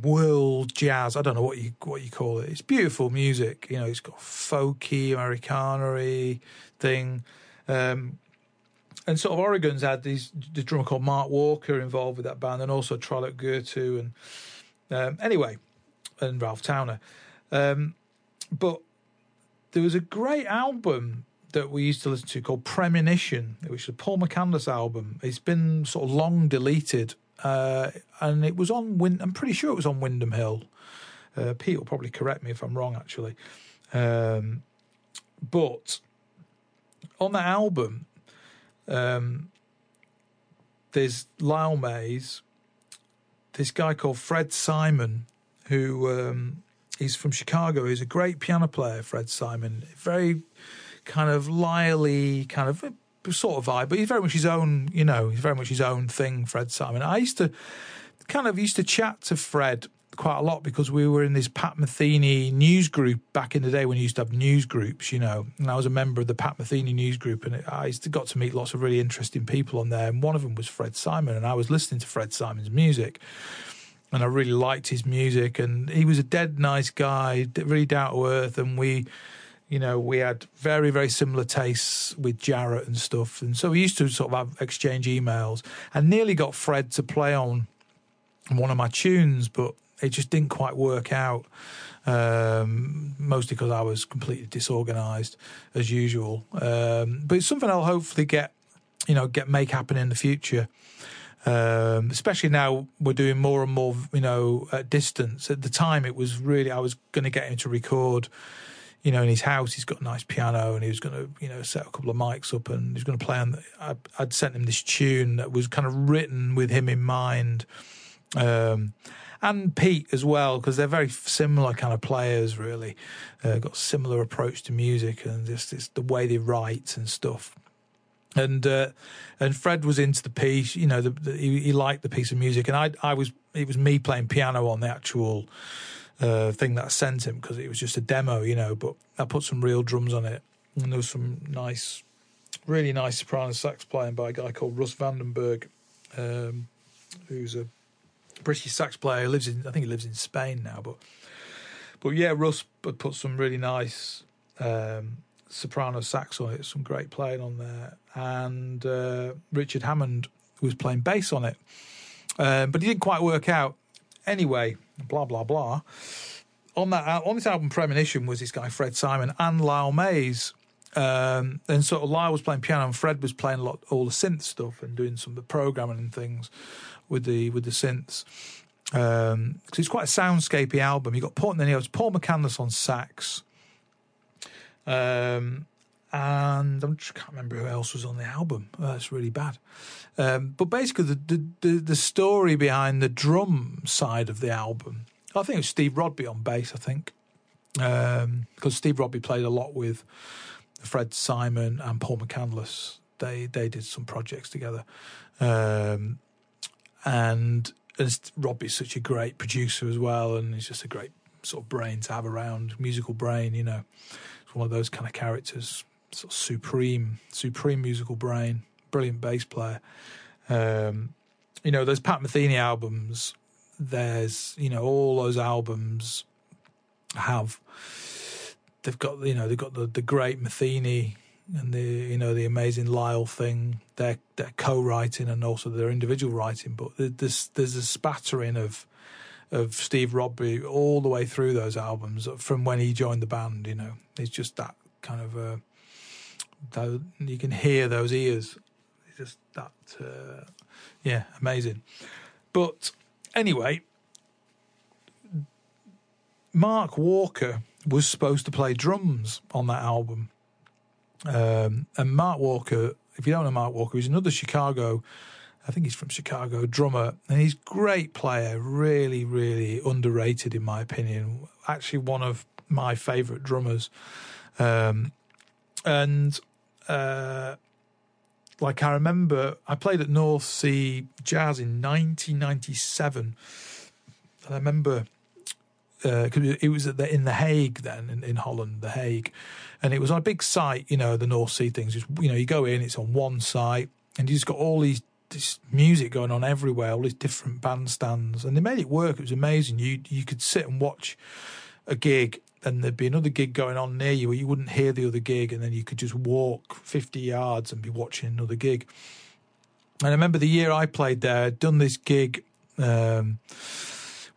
S1: world jazz. I don't know what you what you call it. It's beautiful music. You know, it's got folky, Americana thing. Um, and sort of Oregon's had these the drummer called Mark Walker involved with that band, and also Trilok Gurtu, and um, anyway, and Ralph Towner. Um, but there was a great album that we used to listen to called Premonition, which is a Paul McCandless album. It's been sort of long deleted uh, and it was on. Win- I'm pretty sure it was on Windham Hill. Uh, Pete will probably correct me if I'm wrong, actually. Um, but on that album, um, there's Lyle Mays, this guy called Fred Simon, who um, he's from Chicago. He's a great piano player, Fred Simon. Very kind of lyly, kind of sort of vibe, but he's very much his own, you know, he's very much his own thing, Fred Simon. I used to kind of used to chat to Fred quite a lot because we were in this Pat Metheny news group back in the day when you used to have news groups, you know, and I was a member of the Pat Metheny news group and I used to got to meet lots of really interesting people on there. And one of them was Fred Simon and I was listening to Fred Simon's music and I really liked his music and he was a dead nice guy, really down to earth. And we, you know, we had very, very similar tastes with Jarrett and stuff. And so we used to sort of have exchange emails and nearly got Fred to play on one of my tunes, but it just didn't quite work out. Um, mostly because I was completely disorganized as usual. Um, but it's something I'll hopefully get, you know, get make happen in the future. Um, especially now we're doing more and more, you know, at distance. At the time, it was really I was going to get him to record you know, in his house, he's got a nice piano, and he was going to, you know, set a couple of mics up, and he's going to play on. The, I, would sent him this tune that was kind of written with him in mind, um, and Pete as well, because they're very similar kind of players. Really, uh, got similar approach to music, and just it's the way they write and stuff. And uh, and Fred was into the piece, you know, the, the, he, he liked the piece of music, and I I was it was me playing piano on the actual uh, thing that I sent him because it was just a demo, you know. But I put some real drums on it, and there was some nice, really nice soprano sax playing by a guy called Russ Vandenberg, um, who's a British sax player. lives in, I think he lives in Spain now, but but yeah, Russ put some really nice um, soprano sax on it. Some great playing on there, and uh, Richard Hammond was playing bass on it, uh, but it didn't quite work out. Anyway, blah blah blah. On that on this album, Premonition was this guy Fred Simon and Lyle Mays. Um, and sort of Lyle was playing piano and Fred was playing a lot all the synth stuff and doing some of the programming and things with the with the synths. Um, cause it's quite a soundscapey album. You got Paul, and then you got Paul McCandless on sax. Um, and I can't remember who else was on the album. Oh, that's really bad. Um, but basically, the, the, the the story behind the drum side of the album, I think it was Steve Rodby on bass. I think because um, Steve Rodby played a lot with Fred Simon and Paul McCandless. They they did some projects together, um, and and Rodby's such a great producer as well, and he's just a great sort of brain to have around, musical brain. You know, it's one of those kind of characters sort of supreme, supreme musical brain, brilliant bass player. Um, you know, those Pat Metheny albums. There's, you know, all those albums have. They've got, you know, they've got the the great Metheny and the you know the amazing Lyle thing. They're they're co-writing and also their individual writing, but there's there's a spattering of of Steve Rodby all the way through those albums from when he joined the band. You know, it's just that kind of uh, though you can hear those ears. It's just that, uh, yeah, amazing. But anyway, Mark Walker was supposed to play drums on that album. Um, and Mark Walker, if you don't know Mark Walker, he's another Chicago, I think he's from Chicago, drummer, and he's great player, really, really underrated in my opinion. Actually, one of my favourite drummers. Um, and uh, like I remember, I played at North Sea Jazz in 1997, and I remember because uh, it was the, in the Hague then in, in, Holland, the Hague, and it was on a big site. You know, the North Sea things. You know, you go in, it's on one site, and you just got all these this music going on everywhere, all these different bandstands, and they made it work. It was amazing. You you could sit and watch a gig, and there'd be another gig going on near you where you wouldn't hear the other gig, and then you could just walk fifty yards and be watching another gig. And I remember the year I played there, I'd done this gig. Um,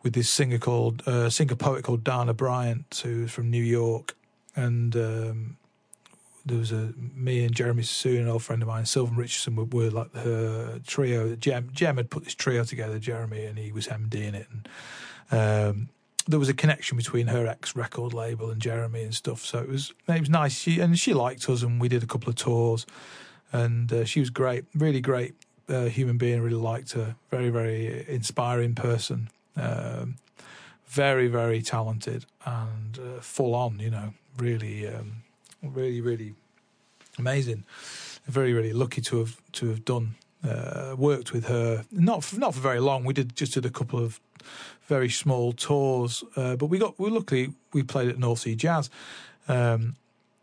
S1: with this singer called uh, singer poet called Dana Bryant, who's from New York, and um, there was a me and Jeremy Sassoon, an old friend of mine, Sylvan Richardson, were, were like her trio. Jem, Jem had put this trio together, Jeremy, and he was MDing it, and um, there was a connection between her ex record label and Jeremy and stuff. So it was it was nice. She and she liked us, and we did a couple of tours, and uh, she was great, really great uh, human being. Really liked her, very very inspiring person. Um, very, very talented and uh, full on, you know, really, um, really, really amazing. Very, really lucky to have to have done uh, worked with her. Not for, not for very long. We did just did a couple of very small tours, uh, but we got we luckily we played at North Sea Jazz, um,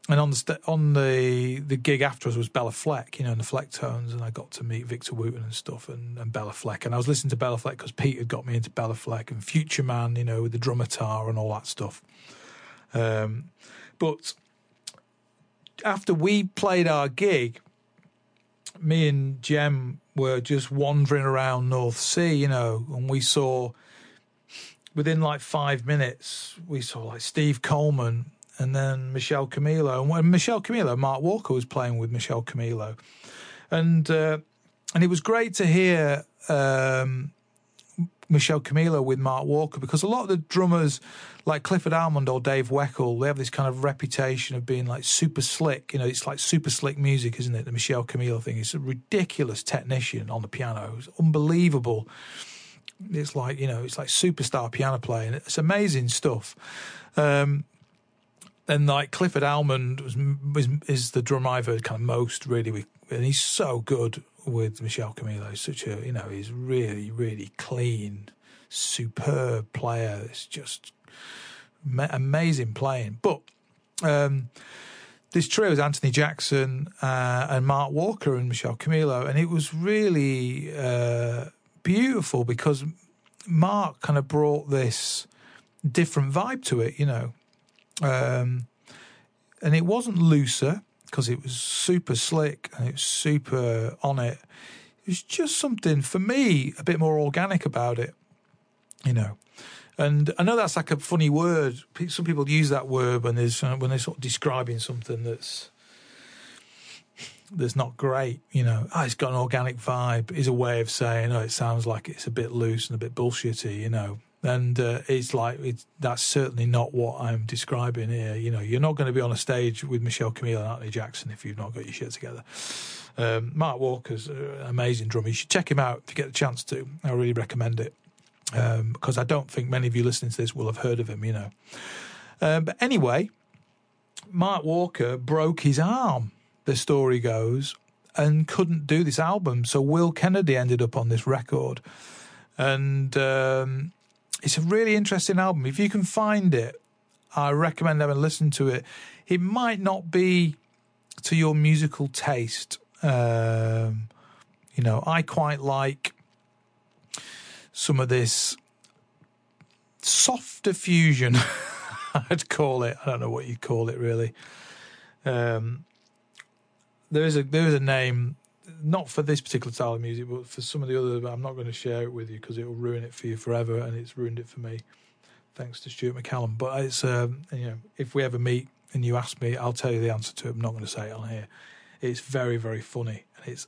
S1: and on the st- on the the gig after us was Bela Fleck, you know, in the Flecktones, and I got to meet Victor Wooten and stuff, and, and Bela Fleck, and I was listening to Bela Fleck because Pete had got me into Bela Fleck and Future Man, you know, with the drummer and all that stuff. Um, but after we played our gig, me and Jem were just wandering around North Sea, you know, and we saw within like five minutes we saw like Steve Coleman and then Michel Camilo. And when Michel Camilo, Mark Walker was playing with Michel Camilo, and uh, and it was great to hear um, Michel Camilo with Mark Walker because a lot of the drummers like Clifford Almond or Dave Weckl, they have this kind of reputation of being like super slick. You know, it's like super slick music, isn't it? The Michel Camilo thing. He's a ridiculous technician on the piano. It's unbelievable. It's like you know, it's like superstar piano playing. It's amazing stuff. Um, and like Clifford Almond was, was, is the drummer I've heard kind of most really, with, and he's so good with Michel Camilo. He's such a you know he's really really clean, superb player. It's just ma- amazing playing. But um, this trio is Anthony Jackson uh, and Mark Walker and Michel Camilo, and it was really uh, beautiful because Mark kind of brought this different vibe to it. You know, um, and it wasn't looser because it was super slick and it was super on it. It was just something for me a bit more organic about it, you know. And I know that's like a funny word. Some people use that word when there's when they're sort of describing something that's that's not great. You know, oh, it's got an organic vibe. Is a way of saying, oh, it sounds like it's a bit loose and a bit bullshitty. You know, and uh, it's like it's, that's certainly not what I'm describing here. You know, you're not going to be on a stage with Michel Camilo and Anthony Jackson if you've not got your shit together. Um, Mark Walker's an amazing drummer. You should check him out if you get the chance to. I really recommend it um, because I don't think many of you listening to this will have heard of him. You know, um, but anyway, Mark Walker broke his arm. The story goes, and couldn't do this album. So Will Kennedy ended up on this record, and um, it's a really interesting album. If you can find it, I recommend having listen to it. It might not be to your musical taste. Um, you know, I quite like some of this softer fusion. I'd call it. I don't know what you'd call it really. Um, there is a there is a name not for this particular style of music, but for some of the other. But I'm not going to share it with you because it will ruin it for you forever, and it's ruined it for me. Thanks to Stuart McCallum. But it's um, you know, if we ever meet and you ask me, I'll tell you the answer to it. I'm not going to say it on here. It's very very funny, and it's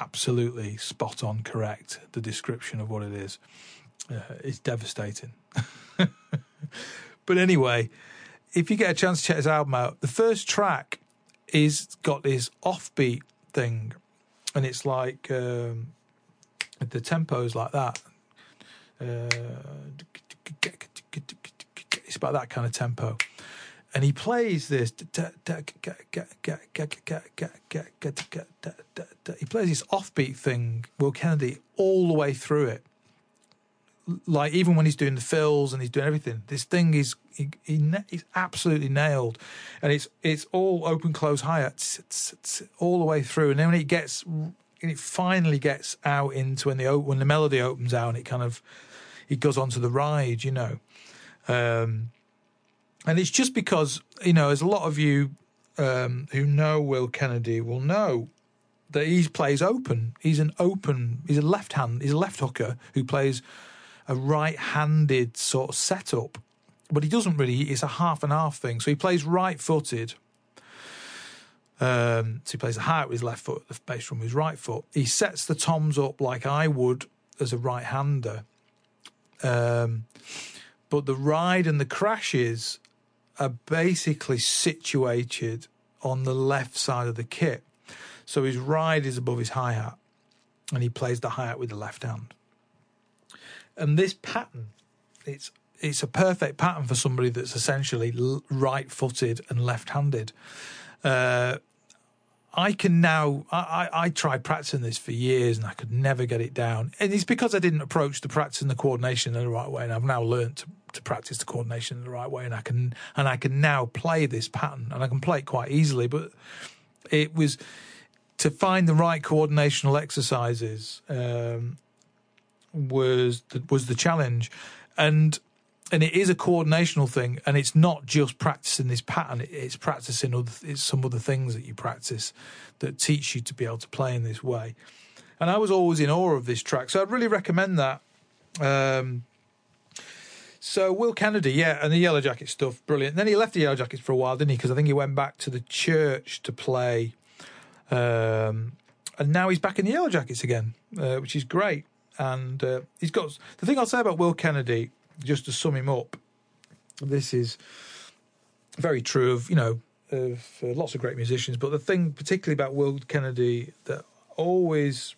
S1: absolutely spot on correct. The description of what it is. Uh, it's devastating. but anyway, if you get a chance to check this album out, the first track is got this offbeat thing and it's like um, the tempo's like that. Uh, it's about that kind of tempo, and he plays this. He plays this offbeat thing, Will Kennedy, all the way through it. Like even when he's doing the fills and he's doing everything, this thing is he, he he's absolutely nailed, and it's it's all open close hi hats all the way through. And then when it gets, it finally gets out into when the when the melody opens out, and it kind of it goes onto the ride, you know. Um, and it's just because you know, as a lot of you um, who know Will Kennedy will know that he plays open. He's an open. He's a left hand. He's a left hooker who plays a right-handed sort of setup, but he doesn't really. It's a half and half thing. So he plays right-footed. Um, so he plays the high with his left foot, the bass drum with his right foot. He sets the toms up like I would as a right-hander. Um, but the ride and the crashes are basically situated on the left side of the kit. So his ride is above his hi hat, and he plays the hi hat with the left hand. And this pattern, it's it's a perfect pattern for somebody that's essentially right footed and left handed. Uh, I can now. I, I, I, tried practicing this for years and I could never get it down. And it's because I didn't approach the practice and the coordination in the right way. And I've now learned to to practice the coordination in the right way, and I can and I can now play this pattern, and I can play it quite easily. But it was to find the right coordinational exercises um, was the, was the challenge, and and it is a coordinational thing, and it's not just practicing this pattern; it's practicing other it's some other things that you practice that teach you to be able to play in this way. And I was always in awe of this track, so I'd really recommend that. Um, so Will Kennedy, yeah, and the Yellowjacket stuff, brilliant. Then he left the Yellowjackets for a while, didn't he? Because I think he went back to the church to play, um, and now he's back in the Yellowjackets again, uh, which is great. And uh, he's got the thing I'll say about Will Kennedy, just to sum him up. This is very true of you know of uh, lots of great musicians, but the thing particularly about Will Kennedy that always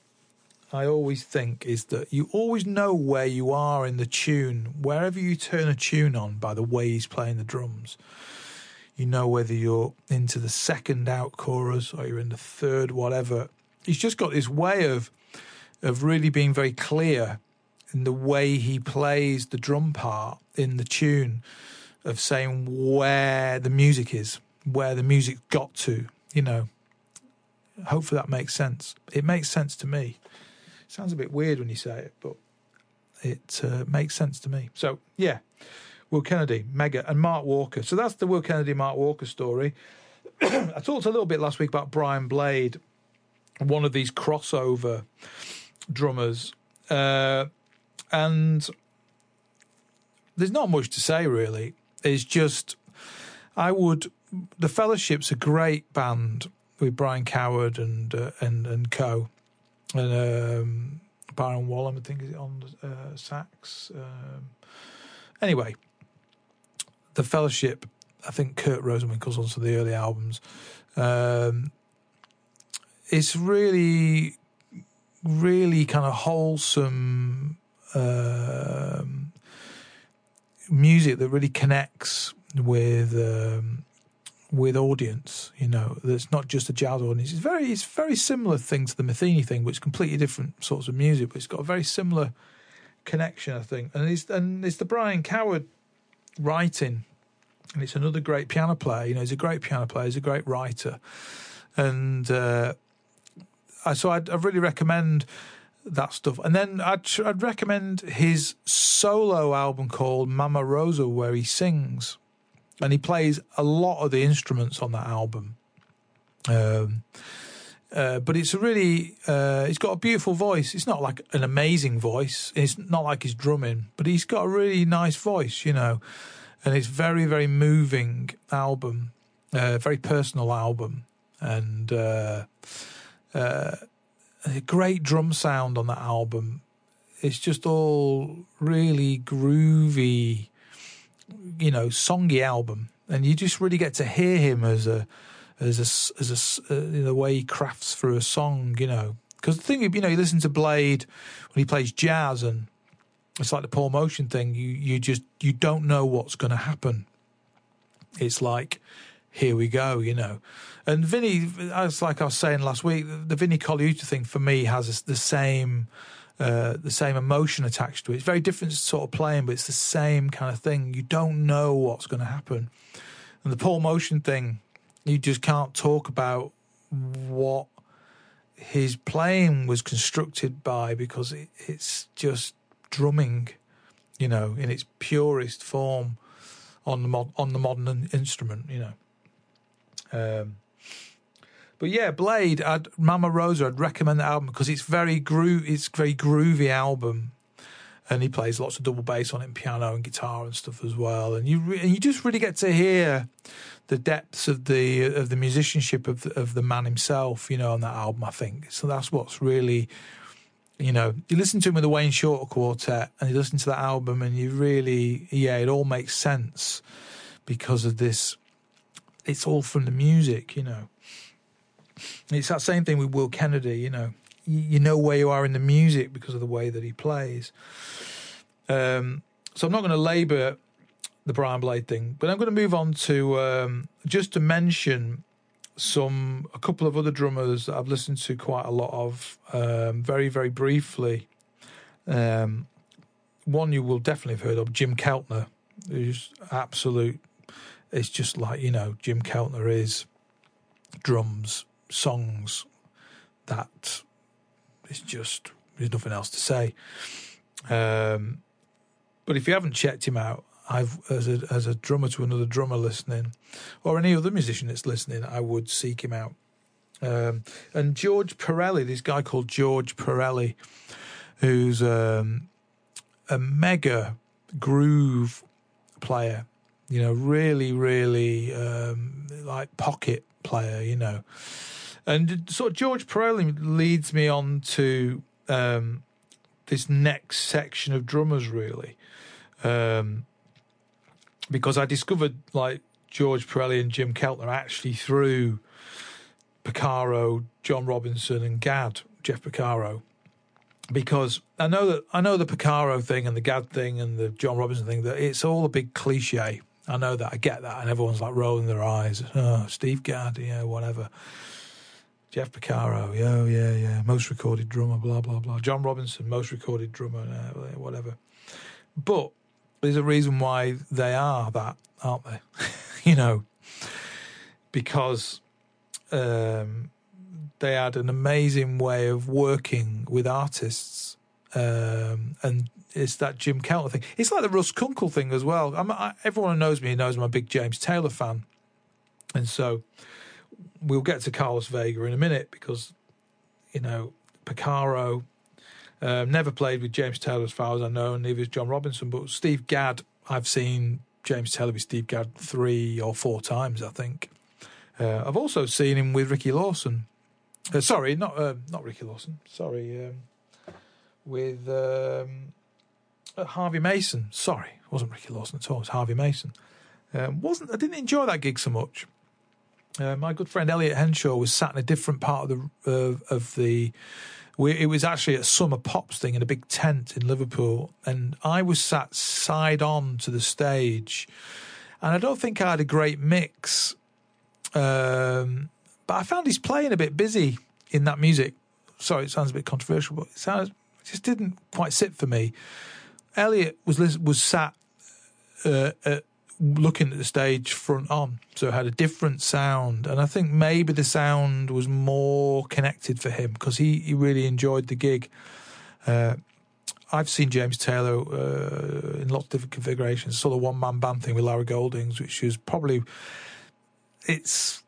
S1: I always think is that you always know where you are in the tune, wherever you turn a tune on by the way he's playing the drums. You know whether you're into the second out chorus or you're in the third, whatever. He's just got this way of of really being very clear in the way he plays the drum part in the tune, of saying where the music is, where the music got to, you know. Hopefully that makes sense. It makes sense to me. Sounds a bit weird when you say it, but it uh, makes sense to me. So, yeah, Will Kennedy, mega, and Mark Walker. So that's the Will Kennedy, Mark Walker story. I talked a little bit last week about Brian Blade, one of these crossover drummers. Uh, and there's not much to say, really. It's just, I would, the Fellowship's a great band with Brian Cowherd and uh, and and co and um, Myron Walden, I think, is on uh, sax. Um, anyway, the Fellowship. I think Kurt Rosenwinkel's on some of the early albums. Um, it's really, really kind of wholesome um, music that really connects with um, with audience. You know, that's not just a jazz audience. It's very it's very similar thing to the Metheny thing, which is completely different sorts of music, but it's got a very similar connection, I think. And it's and it's the Brian Cowherd writing, and it's another great piano player. You know, he's a great piano player. He's a great writer, and uh, so I'd, I'd really recommend that stuff. And then I'd, I'd recommend his solo album called Mama Rosa, where he sings and he plays a lot of the instruments on that album. Um, uh, but it's a really, uh, he's got a beautiful voice. It's not like an amazing voice. It's not like his drumming, but he's got a really nice voice, you know. And it's very, very moving album, uh, very personal album, and uh, uh, a great drum sound on that album. It's just all really groovy you know, songy album, and you just really get to hear him as a as a as a uh, in the way he crafts through a song, you know. Because the thing, you know, you listen to Blade when he plays jazz, and it's like the Paul Motian thing. You you just you don't know what's going to happen. it's like here we go, you know. And Vinny, as like I was saying last week, the Vinny Colaiuta thing for me has the same uh, the same emotion attached to it. It's very different sort of playing, but it's the same kind of thing. You don't know what's going to happen. And the Paul Motian thing, you just can't talk about what his playing was constructed by because it, it's just drumming, you know, in its purest form on the mod, on the modern instrument, you know. Um, but yeah, Blade, I'd, Mama Rosa, I'd recommend the album because it's very gro- it's a very groovy album, and he plays lots of double bass on it, and piano and guitar and stuff as well. And you re- and you just really get to hear the depths of the of the musicianship of the, of the man himself, you know, on that album. I think so. That's what's really, you know, you listen to him with the Wayne Shorter Quartet, and you listen to that album, and you really, yeah, it all makes sense because of this. It's all from the music, you know. It's that same thing with Will Kennedy, you know. You, know where you are in the music because of the way that he plays. Um, so I'm not going to labour the Brian Blade thing, but I'm going to move on to um, just to mention some a couple of other drummers that I've listened to quite a lot of, um, very very briefly. Um, one you will definitely have heard of, Jim Keltner, who's absolute. It's just like you know, Jim Keltner is drums, songs that it's just there's nothing else to say. Um, but if you haven't checked him out, I've as a as a drummer to another drummer listening, or any other musician that's listening, I would seek him out. Um, and George Perilli, this guy called George Perilli, who's um, a mega groove player, you know, really, really um, like pocket player, you know. And of George Perilli leads me on to um, this next section of drummers, really, um, because I discovered like George Perilli and Jim Keltner actually through Porcaro, John Robinson, and Gadd, Jeff Porcaro Because I know that I know the Porcaro thing and the Gadd thing and the John Robinson thing that it's all a big cliche. I know that I get that, and everyone's like rolling their eyes. Oh, Steve Gadd, yeah, whatever. Jeff Porcaro, yeah, yeah, yeah, most recorded drummer, blah blah blah. John Robinson, most recorded drummer, uh, whatever. But there's a reason why they are that, aren't they? you know, because um, they had an amazing way of working with artists, um, and it's that Jim Keltner thing. It's like the Russ Kunkel thing as well. I, everyone who knows me knows I'm a big James Taylor fan, and so we'll get to Carlos Vega in a minute because, you know, Porcaro um, never played with James Taylor as far as I know, and neither is John Robinson. But Steve Gadd, I've seen James Taylor with Steve Gadd three or four times, I think. Uh, I've also seen him with Ricky Lawson. Uh, sorry, not uh, not Ricky Lawson. Sorry, um, with um, Harvey Mason. Sorry, it wasn't Ricky Lawson at all. It was Harvey Mason. Um, wasn't I didn't enjoy that gig so much. Uh, my good friend Elliot Henshaw was sat in a different part of the uh, of the. We, it was actually a summer pops thing in a big tent in Liverpool, and I was sat side on to the stage, and I don't think I had a great mix. Um, but I found his playing a bit busy in that music. Sorry, it sounds a bit controversial, but it sounds it just didn't quite sit for me. Elliot was was sat uh, at looking at the stage front on, so it had a different sound. And I think maybe the sound was more connected for him because he, he really enjoyed the gig. Uh, I've seen James Taylor uh, in lots of different configurations. Saw the one man band thing with Larry Goldings, which was probably it's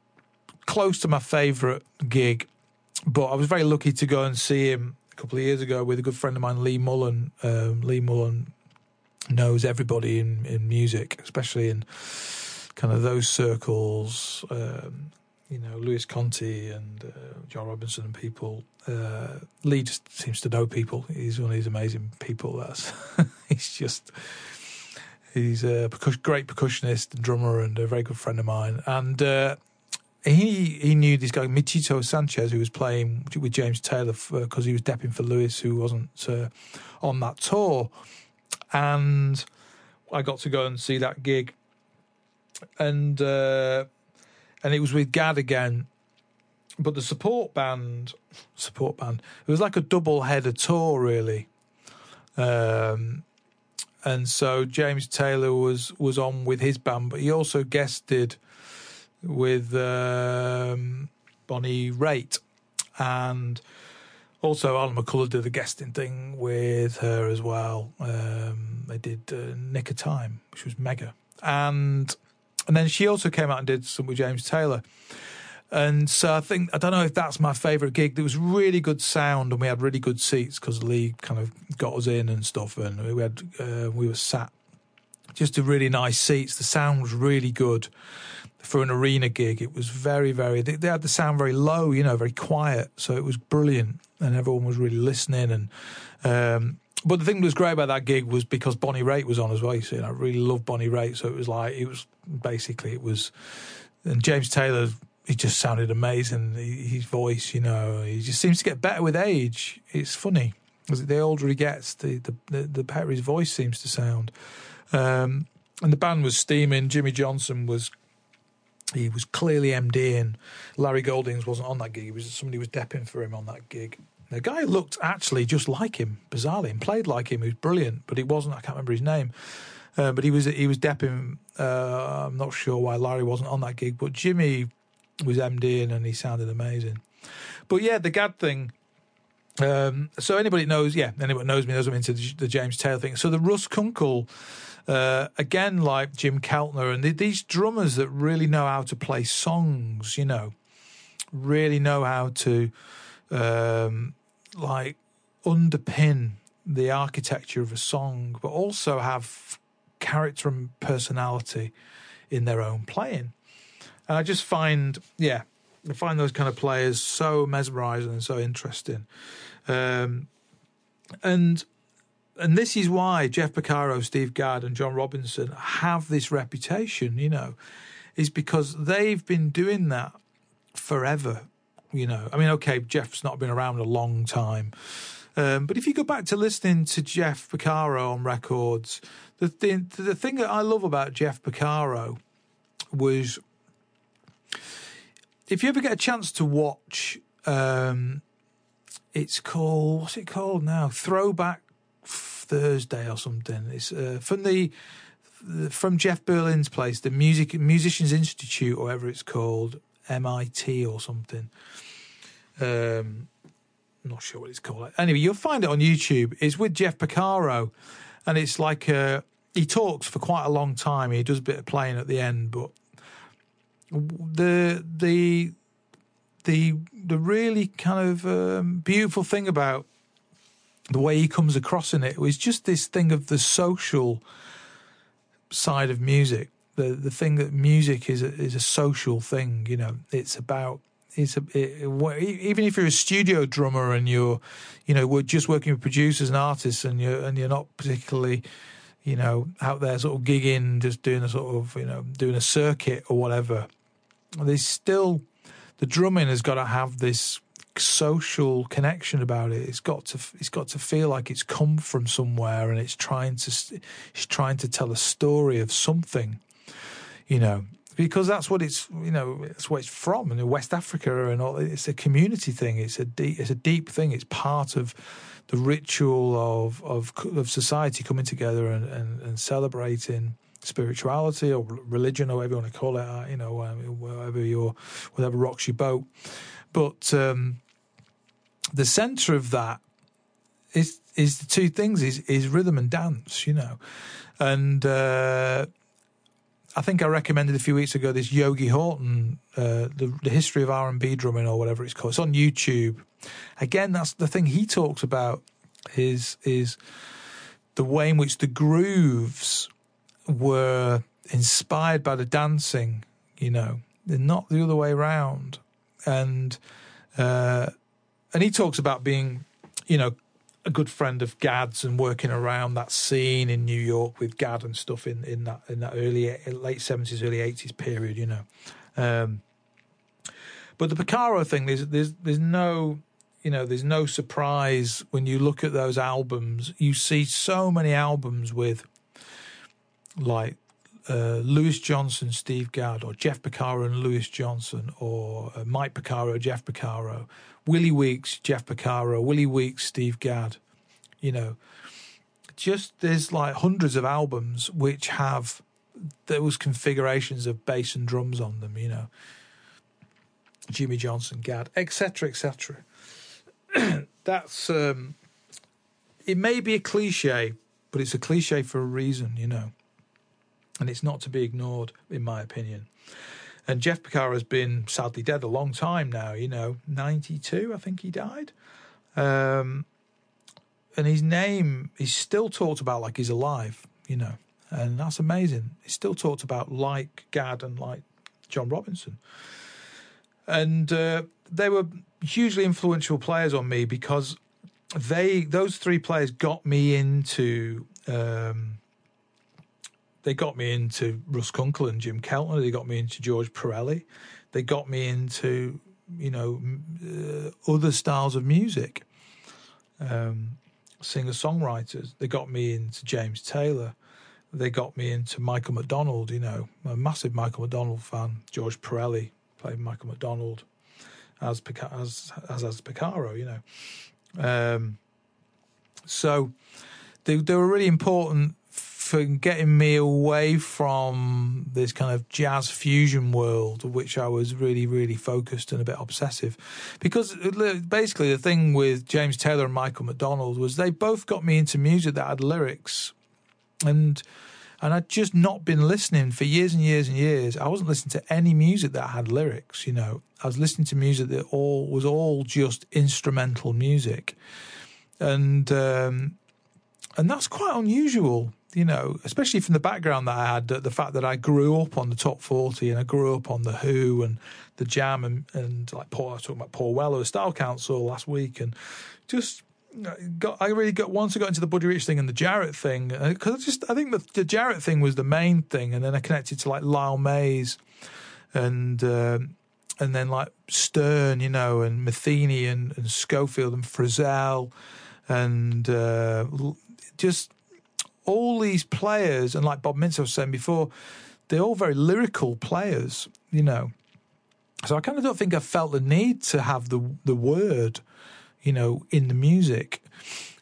S1: close to my favourite gig. But I was very lucky to go and see him a couple of years ago with a good friend of mine, Lee Mullen. Um, Lee Mullen knows everybody in, in music, especially in kind of those circles. Um, you know, Luis Conte and uh, John Robinson and people. Uh, Lee just seems to know people. He's one of these amazing people. That's he's just he's a percuss- great percussionist and drummer and a very good friend of mine. And uh, he he knew this guy Michito Sanchez who was playing with James Taylor because he was depping for Lewis, who wasn't uh, on that tour and I got to go and see that gig. and uh, and it was with Gadd again. But the support band, support band, it was like a double header tour, really. Um, and so James Taylor was was on with his band, but he also guested with um, Bonnie Raitt, and also Alan McCullough did the guesting thing with her as well. Um, they did uh, Nick of Time, which was mega, and and then she also came out and did some with James Taylor. And so I think I don't know if that's my favourite gig. There was really good sound, and we had really good seats because Lee kind of got us in and stuff, and we had uh, we were sat just a really nice seats. The sound was really good for an arena gig. It was very, very. They, they had the sound very low, you know, very quiet, so it was brilliant, and everyone was really listening. And um, but the thing that was great about that gig was because Bonnie Raitt was on as well. You see, and I really love Bonnie Raitt, so it was like it was basically it was. And James Taylor he just sounded amazing. His voice, you know, he just seems to get better with age. It's funny the older he gets, the the the, the better his voice seems to sound. Um, and the band was steaming. Jimmy Johnson was he was clearly MD, and Larry Goldings wasn't on that gig. He was somebody was depping for him on that gig. The guy looked actually just like him, bizarrely, and played like him. He was brilliant, but he wasn't. I can't remember his name. Uh, but he was he was depping. Uh, I'm not sure why Larry wasn't on that gig, but Jimmy was MDing and he sounded amazing. But yeah, the Gadd thing. Um, so anybody knows, yeah, anybody knows me knows I'm into the James Taylor thing. So the Russ Kunkel, uh, again, like Jim Keltner, and these drummers that really know how to play songs, you know, really know how to um, like underpin the architecture of a song, but also have character and personality in their own playing. And I just find, yeah, I find those kind of players so mesmerizing and so interesting. Um, and and this is why Jeff Porcaro, Steve Gadd, and John Robinson have this reputation, you know, is because they've been doing that forever. You know, I mean, okay, Jeff's not been around a long time. Um, but if you go back to listening to Jeff Porcaro on records, the thing, the thing that I love about Jeff Porcaro was if you ever get a chance to watch, um, it's called what's it called now? Throwback Thursday or something. It's uh, from the from Jeff Berlin's place, the Music Musicians Institute, or whatever it's called, MIT or something. Um, I'm not sure what it's called. Anyway, you'll find it on YouTube. It's with Jeff Porcaro, and it's like uh, he talks for quite a long time. He does a bit of playing at the end, but the the the the really kind of um, beautiful thing about the way he comes across in it was just this thing of the social side of music. The the thing that music is a, is a social thing. You know, it's about it's a, it, even if you're a studio drummer and you're, you know, we're just working with producers and artists, and you're and you're not particularly, you know, out there sort of gigging, just doing a sort of, you know, doing a circuit or whatever there's still the drumming has got to have this social connection about it. It's got to it's got to feel like it's come from somewhere and it's trying to it's trying to tell a story of something, you know, because that's what it's you know that's where it's from in West Africa and all. It's a community thing. It's a deep it's a deep thing. It's part of the ritual of of of society coming together and, and, and celebrating spirituality or religion or whatever you want to call it, uh, you know, um, whatever your whatever rocks your boat. But um, the centre of that is is the two things is is rhythm and dance, you know, and. Uh, I think I recommended a few weeks ago this Yogi Horton, uh, the, the history of R and B drumming or whatever it's called. It's on YouTube. Again, that's the thing he talks about is is the way in which the grooves were inspired by the dancing, you know, they're not the other way around. And uh, and he talks about being, you know, a good friend of Gadd's and working around that scene in New York with Gadd and stuff in, in that in that early late seventies, early eighties period, you know. Um, but the Porcaro thing, there's there's there's no you know, there's no surprise when you look at those albums. You see so many albums with like uh, Louis Johnson, Steve Gadd, or Jeff Porcaro and Louis Johnson, or uh, Mike Porcaro, Jeff Porcaro, Willie Weeks, Jeff Porcaro, Willie Weeks, Steve Gadd. You know, just there's like hundreds of albums which have those configurations of bass and drums on them. You know, Jimmy Johnson, Gadd, etc., etc. That's um, it. May be a cliche, but it's a cliche for a reason. You know and it's not to be ignored, in my opinion. And Jeff Porcaro has been sadly dead a long time now. You know, ninety-two, I think he died. Um, and his name is still talked about like he's alive. You know, and that's amazing. He's still talked about like Gadd and like John Robinson. And uh, they were hugely influential players on me because they those three players got me into um, they got me into Russ Kunkel and Jim Keltner. They got me into George Perilli. They got me into you know uh, other styles of music, um, singer songwriters. They got me into James Taylor. They got me into Michael McDonald. You know, a massive Michael McDonald fan. George Perilli played Michael McDonald as as as as Porcaro. You know, um, so they they were really important for getting me away from this kind of jazz fusion world, which I was really, really focused and a bit obsessive. Because basically, the thing with James Taylor and Michael McDonald was they both got me into music that had lyrics, and and I'd just not been listening for years and years and years. I wasn't listening to any music that had lyrics. You know, I was listening to music that all was all just instrumental music, and. Um, and that's quite unusual you know, especially from the background that I had, the fact that I grew up on the top 40 and I grew up on The Who and The Jam and, and like Paul, I was talking about Paul Weller, Style Council last week, and just got, I really got, once I got into the Buddy Rich thing and the Jarrett thing, because uh, I just, I think the, the Jarrett thing was the main thing, and then I connected to like Lyle Mays and, um, and then like Stern, you know, and Metheny and, and Scofield and Frisell and uh, just all these players, and like Bob Mintz was saying before, they're all very lyrical players, you know. So I kind of don't think I felt the need to have the the word, you know, in the music.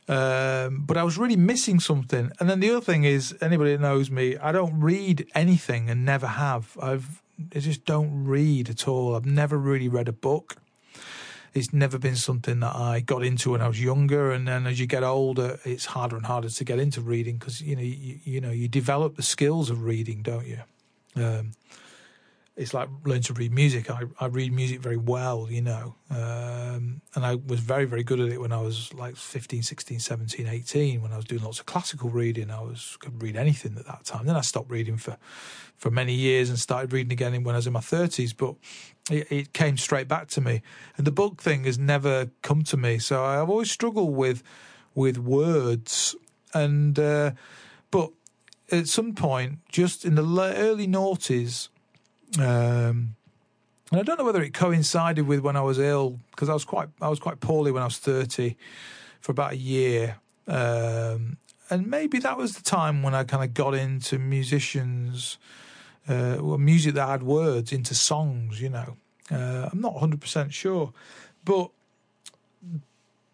S1: Um, but I was really missing something. And then the other thing is, anybody that knows me, I don't read anything and never have. I've I just don't read at all. I've never really read a book it's never been something that I got into when I was younger, and then as you get older, it's harder and harder to get into reading because you know you, you know you develop the skills of reading, don't you? Um, it's like learn to read music. I, I read music very well, you know, um, and I was very, very good at it when I was like 15, 16, 17, 18, when I was doing lots of classical reading. I was could read anything at that time. Then I stopped reading for, for many years and started reading again when I was in my 30s, but it, it came straight back to me. And the book thing has never come to me. So I've always struggled with, with words and, uh, but at some point, just in the early noughties, um, and I don't know whether it coincided with when I was ill because I was quite I was quite poorly when I was thirty for about a year, um, and maybe that was the time when I kind of got into musicians, uh, well, music that had words into songs. You know, uh, I'm not 100 percent sure, but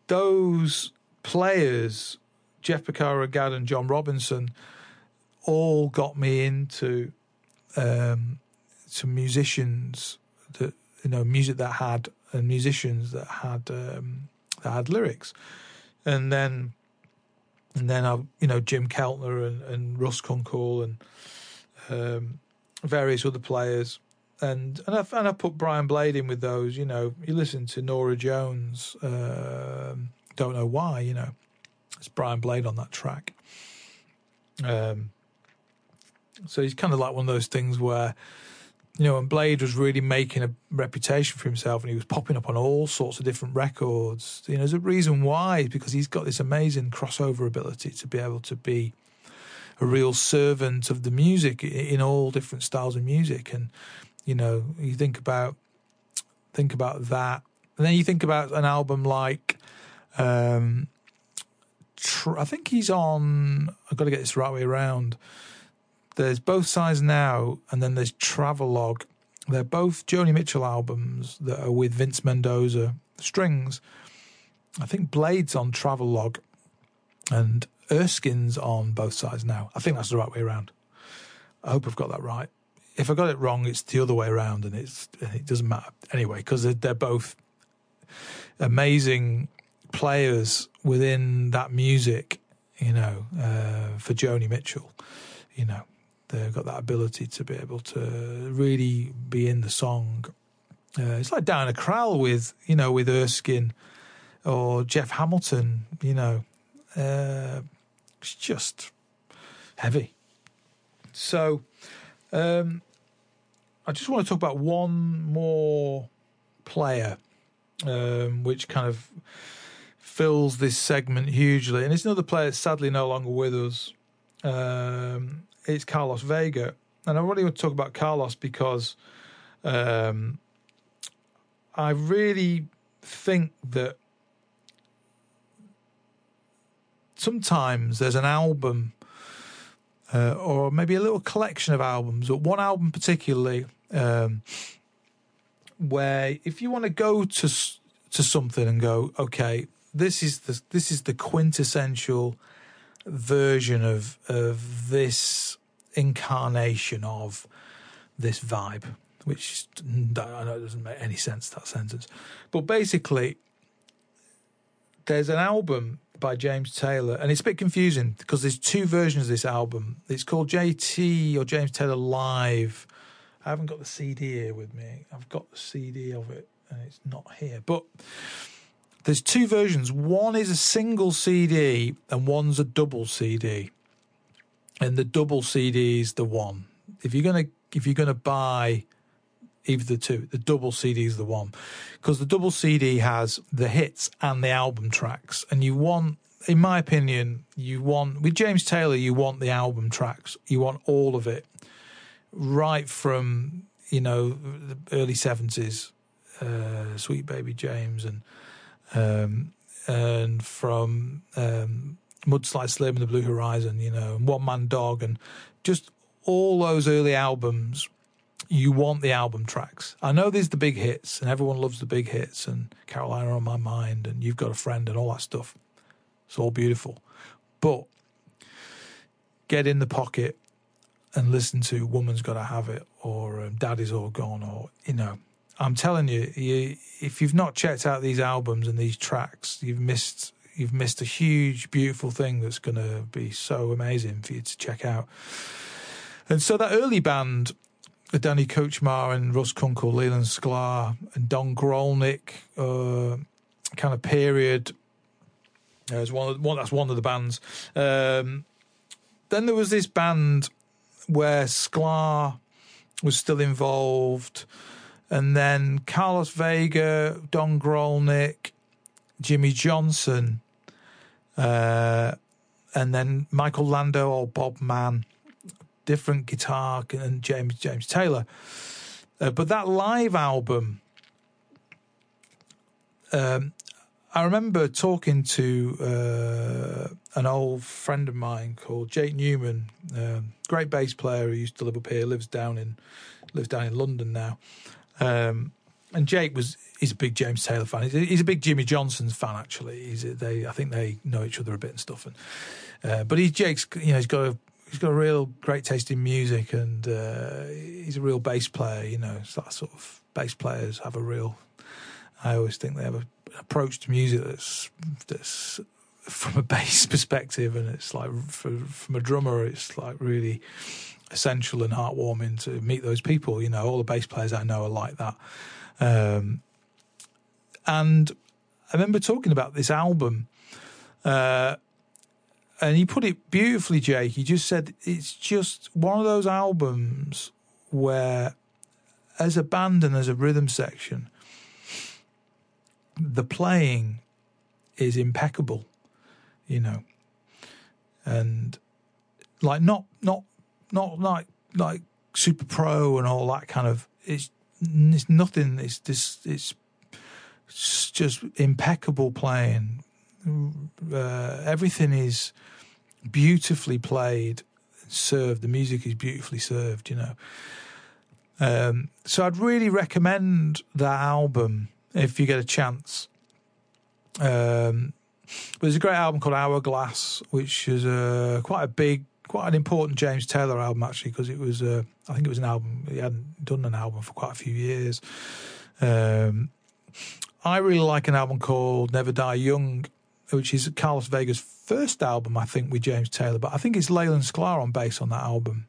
S1: those players, Jeff Porcaro, Gadd, and John Robinson, all got me into. Um, some musicians that you know music that had and musicians that had um, that had lyrics, and then and then I you know Jim Keltner and, and Russ Kunkel and um, various other players. And and I, and I put Brian Blade in with those. You know, you listen to Norah Jones. Um, don't know why. You know, it's Brian Blade on that track. Um, so he's kind of like one of those things where you know, and Blade was really making a reputation for himself and he was popping up on all sorts of different records. You know, there's a reason why, because he's got this amazing crossover ability to be able to be a real servant of the music in all different styles of music. And, you know, you think about think about that. And then you think about an album like um I think he's on I've got to get this right way around there's both sides now, and then there's Travelogue. They're both Joni Mitchell albums that are with Vince Mendoza strings. I think Blades on Travelogue and Erskine's on both sides now. I think that's the right way around. I hope I've got that right. If I got it wrong, it's the other way around, and it's it doesn't matter anyway because they're, they're both amazing players within that music. You know, uh, for Joni Mitchell, you know, they've got that ability to be able to really be in the song. Uh, it's like Diana Krall with you know with Erskine or Jeff Hamilton. You know, uh, it's just heavy. So, um, I just want to talk about one more player, um, which kind of fills this segment hugely, and it's another player that's sadly no longer with us. Um, it's Carlos Vega, and I really want to talk about Carlos because um, I really think that sometimes there's an album uh, or maybe a little collection of albums, or one album particularly, um, where if you want to go to to something and go, okay, this is the this is the quintessential version of of this incarnation of this vibe, which I know doesn't make any sense that sentence, but basically, there's an album by James Taylor, and it's a bit confusing because there's two versions of this album. It's called JT or James Taylor Live. I haven't got the CD here with me. I've got the CD of it, and it's not here. But there's two versions. One is a single CD, and one's a double CD. And the double CD is the one. If you're gonna if you're gonna buy either the two. The double CD is the one because the double CD has the hits and the album tracks, and you want, in my opinion, you want with James Taylor, you want the album tracks, you want all of it, right from you know the early seventies, uh, Sweet Baby James, and um, and from um, Mudslide Slim and the Blue Horizon, you know, One Man Dog, and just all those early albums you want the album tracks. I know these are the big hits, and everyone loves the big hits, and Carolina on my mind, and you've got a friend, and all that stuff. It's all beautiful, but get in the pocket and listen to "Woman's Got to Have It" or um, "Daddy's All Gone," or you know, I'm telling you, you, if you've not checked out these albums and these tracks, you've missed you've missed a huge, beautiful thing that's going to be so amazing for you to check out. And so that early band Danny Kortchmar and Russ Kunkel, Leland Sklar and Don Grolnick uh, kind of period. One, one that's one of the bands. Um, then there was this band where Sklar was still involved, and then Carlos Vega, Don Grolnick, Jimmy Johnson, uh, and then Michael Landau or Bob Mann different guitar and James James Taylor. Uh, but that live album, um, I remember talking to uh, an old friend of mine called Jake Newman, um, great bass player who used to live up here, lives down in lives down in London now. Um, and Jake was he's a big James Taylor fan. He's a, he's a big Jimmy Johnson's fan actually. A, they I think they know each other a bit and stuff. And uh, but he's Jake's you know he's got a he's got a real great taste in music, and uh, he's a real bass player. You know, it's that sort of bass players have a real. I always think they have an approach to music that's that's from a bass perspective, and it's like for, from a drummer, it's like really essential and heartwarming to meet those people. You know, all the bass players I know are like that. Um, and I remember talking about this album. Uh, and he put it beautifully, Jake. He just said it's just one of those albums where, as a band and as a rhythm section, the playing is impeccable, you know, and like not not not like like super pro and all that kind of it's it's nothing. It's just it's just impeccable playing. Uh, everything is beautifully played, served. The music is beautifully served, you know. Um, so I'd really recommend that album if you get a chance. Um, there's a great album called Hourglass, which is uh, quite a big, quite an important James Taylor album actually, because it was, uh, I think it was an album he hadn't done an album for quite a few years. Um, I really like an album called Never Die Young, which is Carlos Vega's first album, I think, with James Taylor. But I think it's Leland Sklar on bass on that album,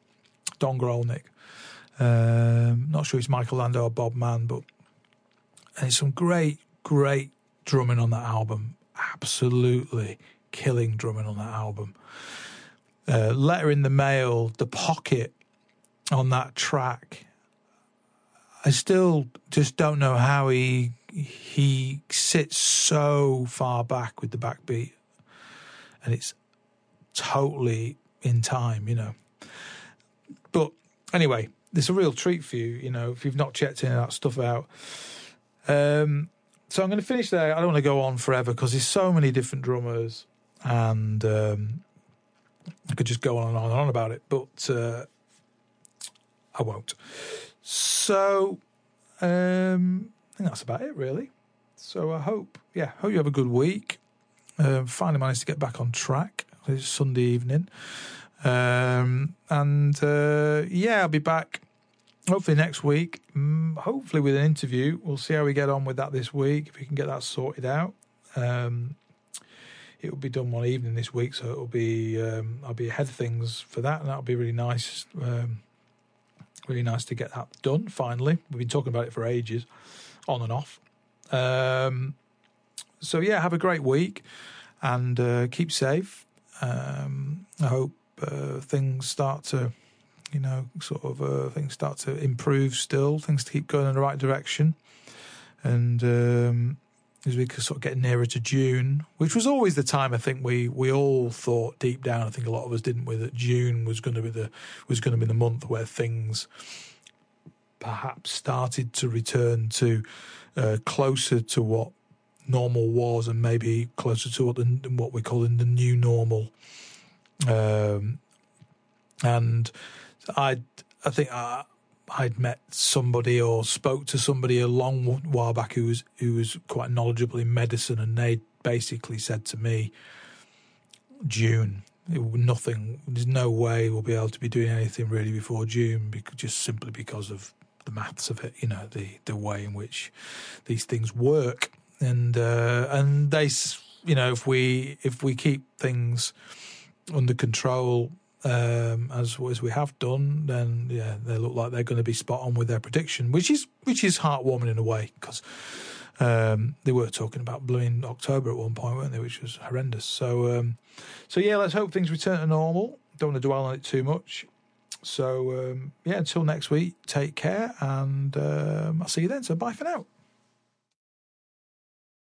S1: Don Grolnick. Um, not sure it's Michael Landau or Bob Mann, but and it's some great, great drumming on that album. Absolutely killing drumming on that album. Uh, Letter in the Mail, The Pocket on that track. I still just don't know how he he sits so far back with the backbeat, and it's totally in time, you know. But anyway, it's a real treat for you, you know, if you've not checked any of that stuff out. Um, so I'm going to finish there. I don't want to go on forever because there's so many different drummers, and um, I could just go on and on and on about it, but uh, I won't. So um, think that's about it, really. So I hope, yeah, hope you have a good week. Uh, finally managed to get back on track. It's Sunday evening. Um, and uh, yeah, I'll be back hopefully next week. Mm, hopefully with an interview. We'll see how we get on with that this week. If we can get that sorted out. Um, it will be done one evening this week, so it'll be um, I'll be ahead of things for that, and that'll be really nice. Um, really nice to get that done finally. We've been talking about it for ages, on and off. Um, so yeah, have a great week and uh, keep safe. Um, I hope uh, things start to, you know, sort of uh, things start to improve. Still, things to keep going in the right direction, and um, as we sort of get nearer to June, which was always the time I think we we all thought deep down. I think a lot of us didn't we that June was going to be the was going to be the month where things perhaps started to return to uh, closer to what normal was, and maybe closer to what the, what we're calling the new normal. Um, and I I think I, I'd met somebody or spoke to somebody a long while back who was who was quite knowledgeable in medicine, and they basically said to me, June. It, nothing. There's no way we'll be able to be doing anything really before June, because, just simply because of the maths of it. You know, the the way in which these things work, and uh, and they, you know, if we if we keep things under control um, as as we have done, then yeah, they look like they're going to be spot on with their prediction, which is which is heartwarming in a way because um, they were talking about blooming October at one point, weren't they? Which was horrendous. So um, so yeah, let's hope things return to normal. Don't want to dwell on it too much. So um, yeah, until next week, take care, and um, I'll see you then. So bye for now.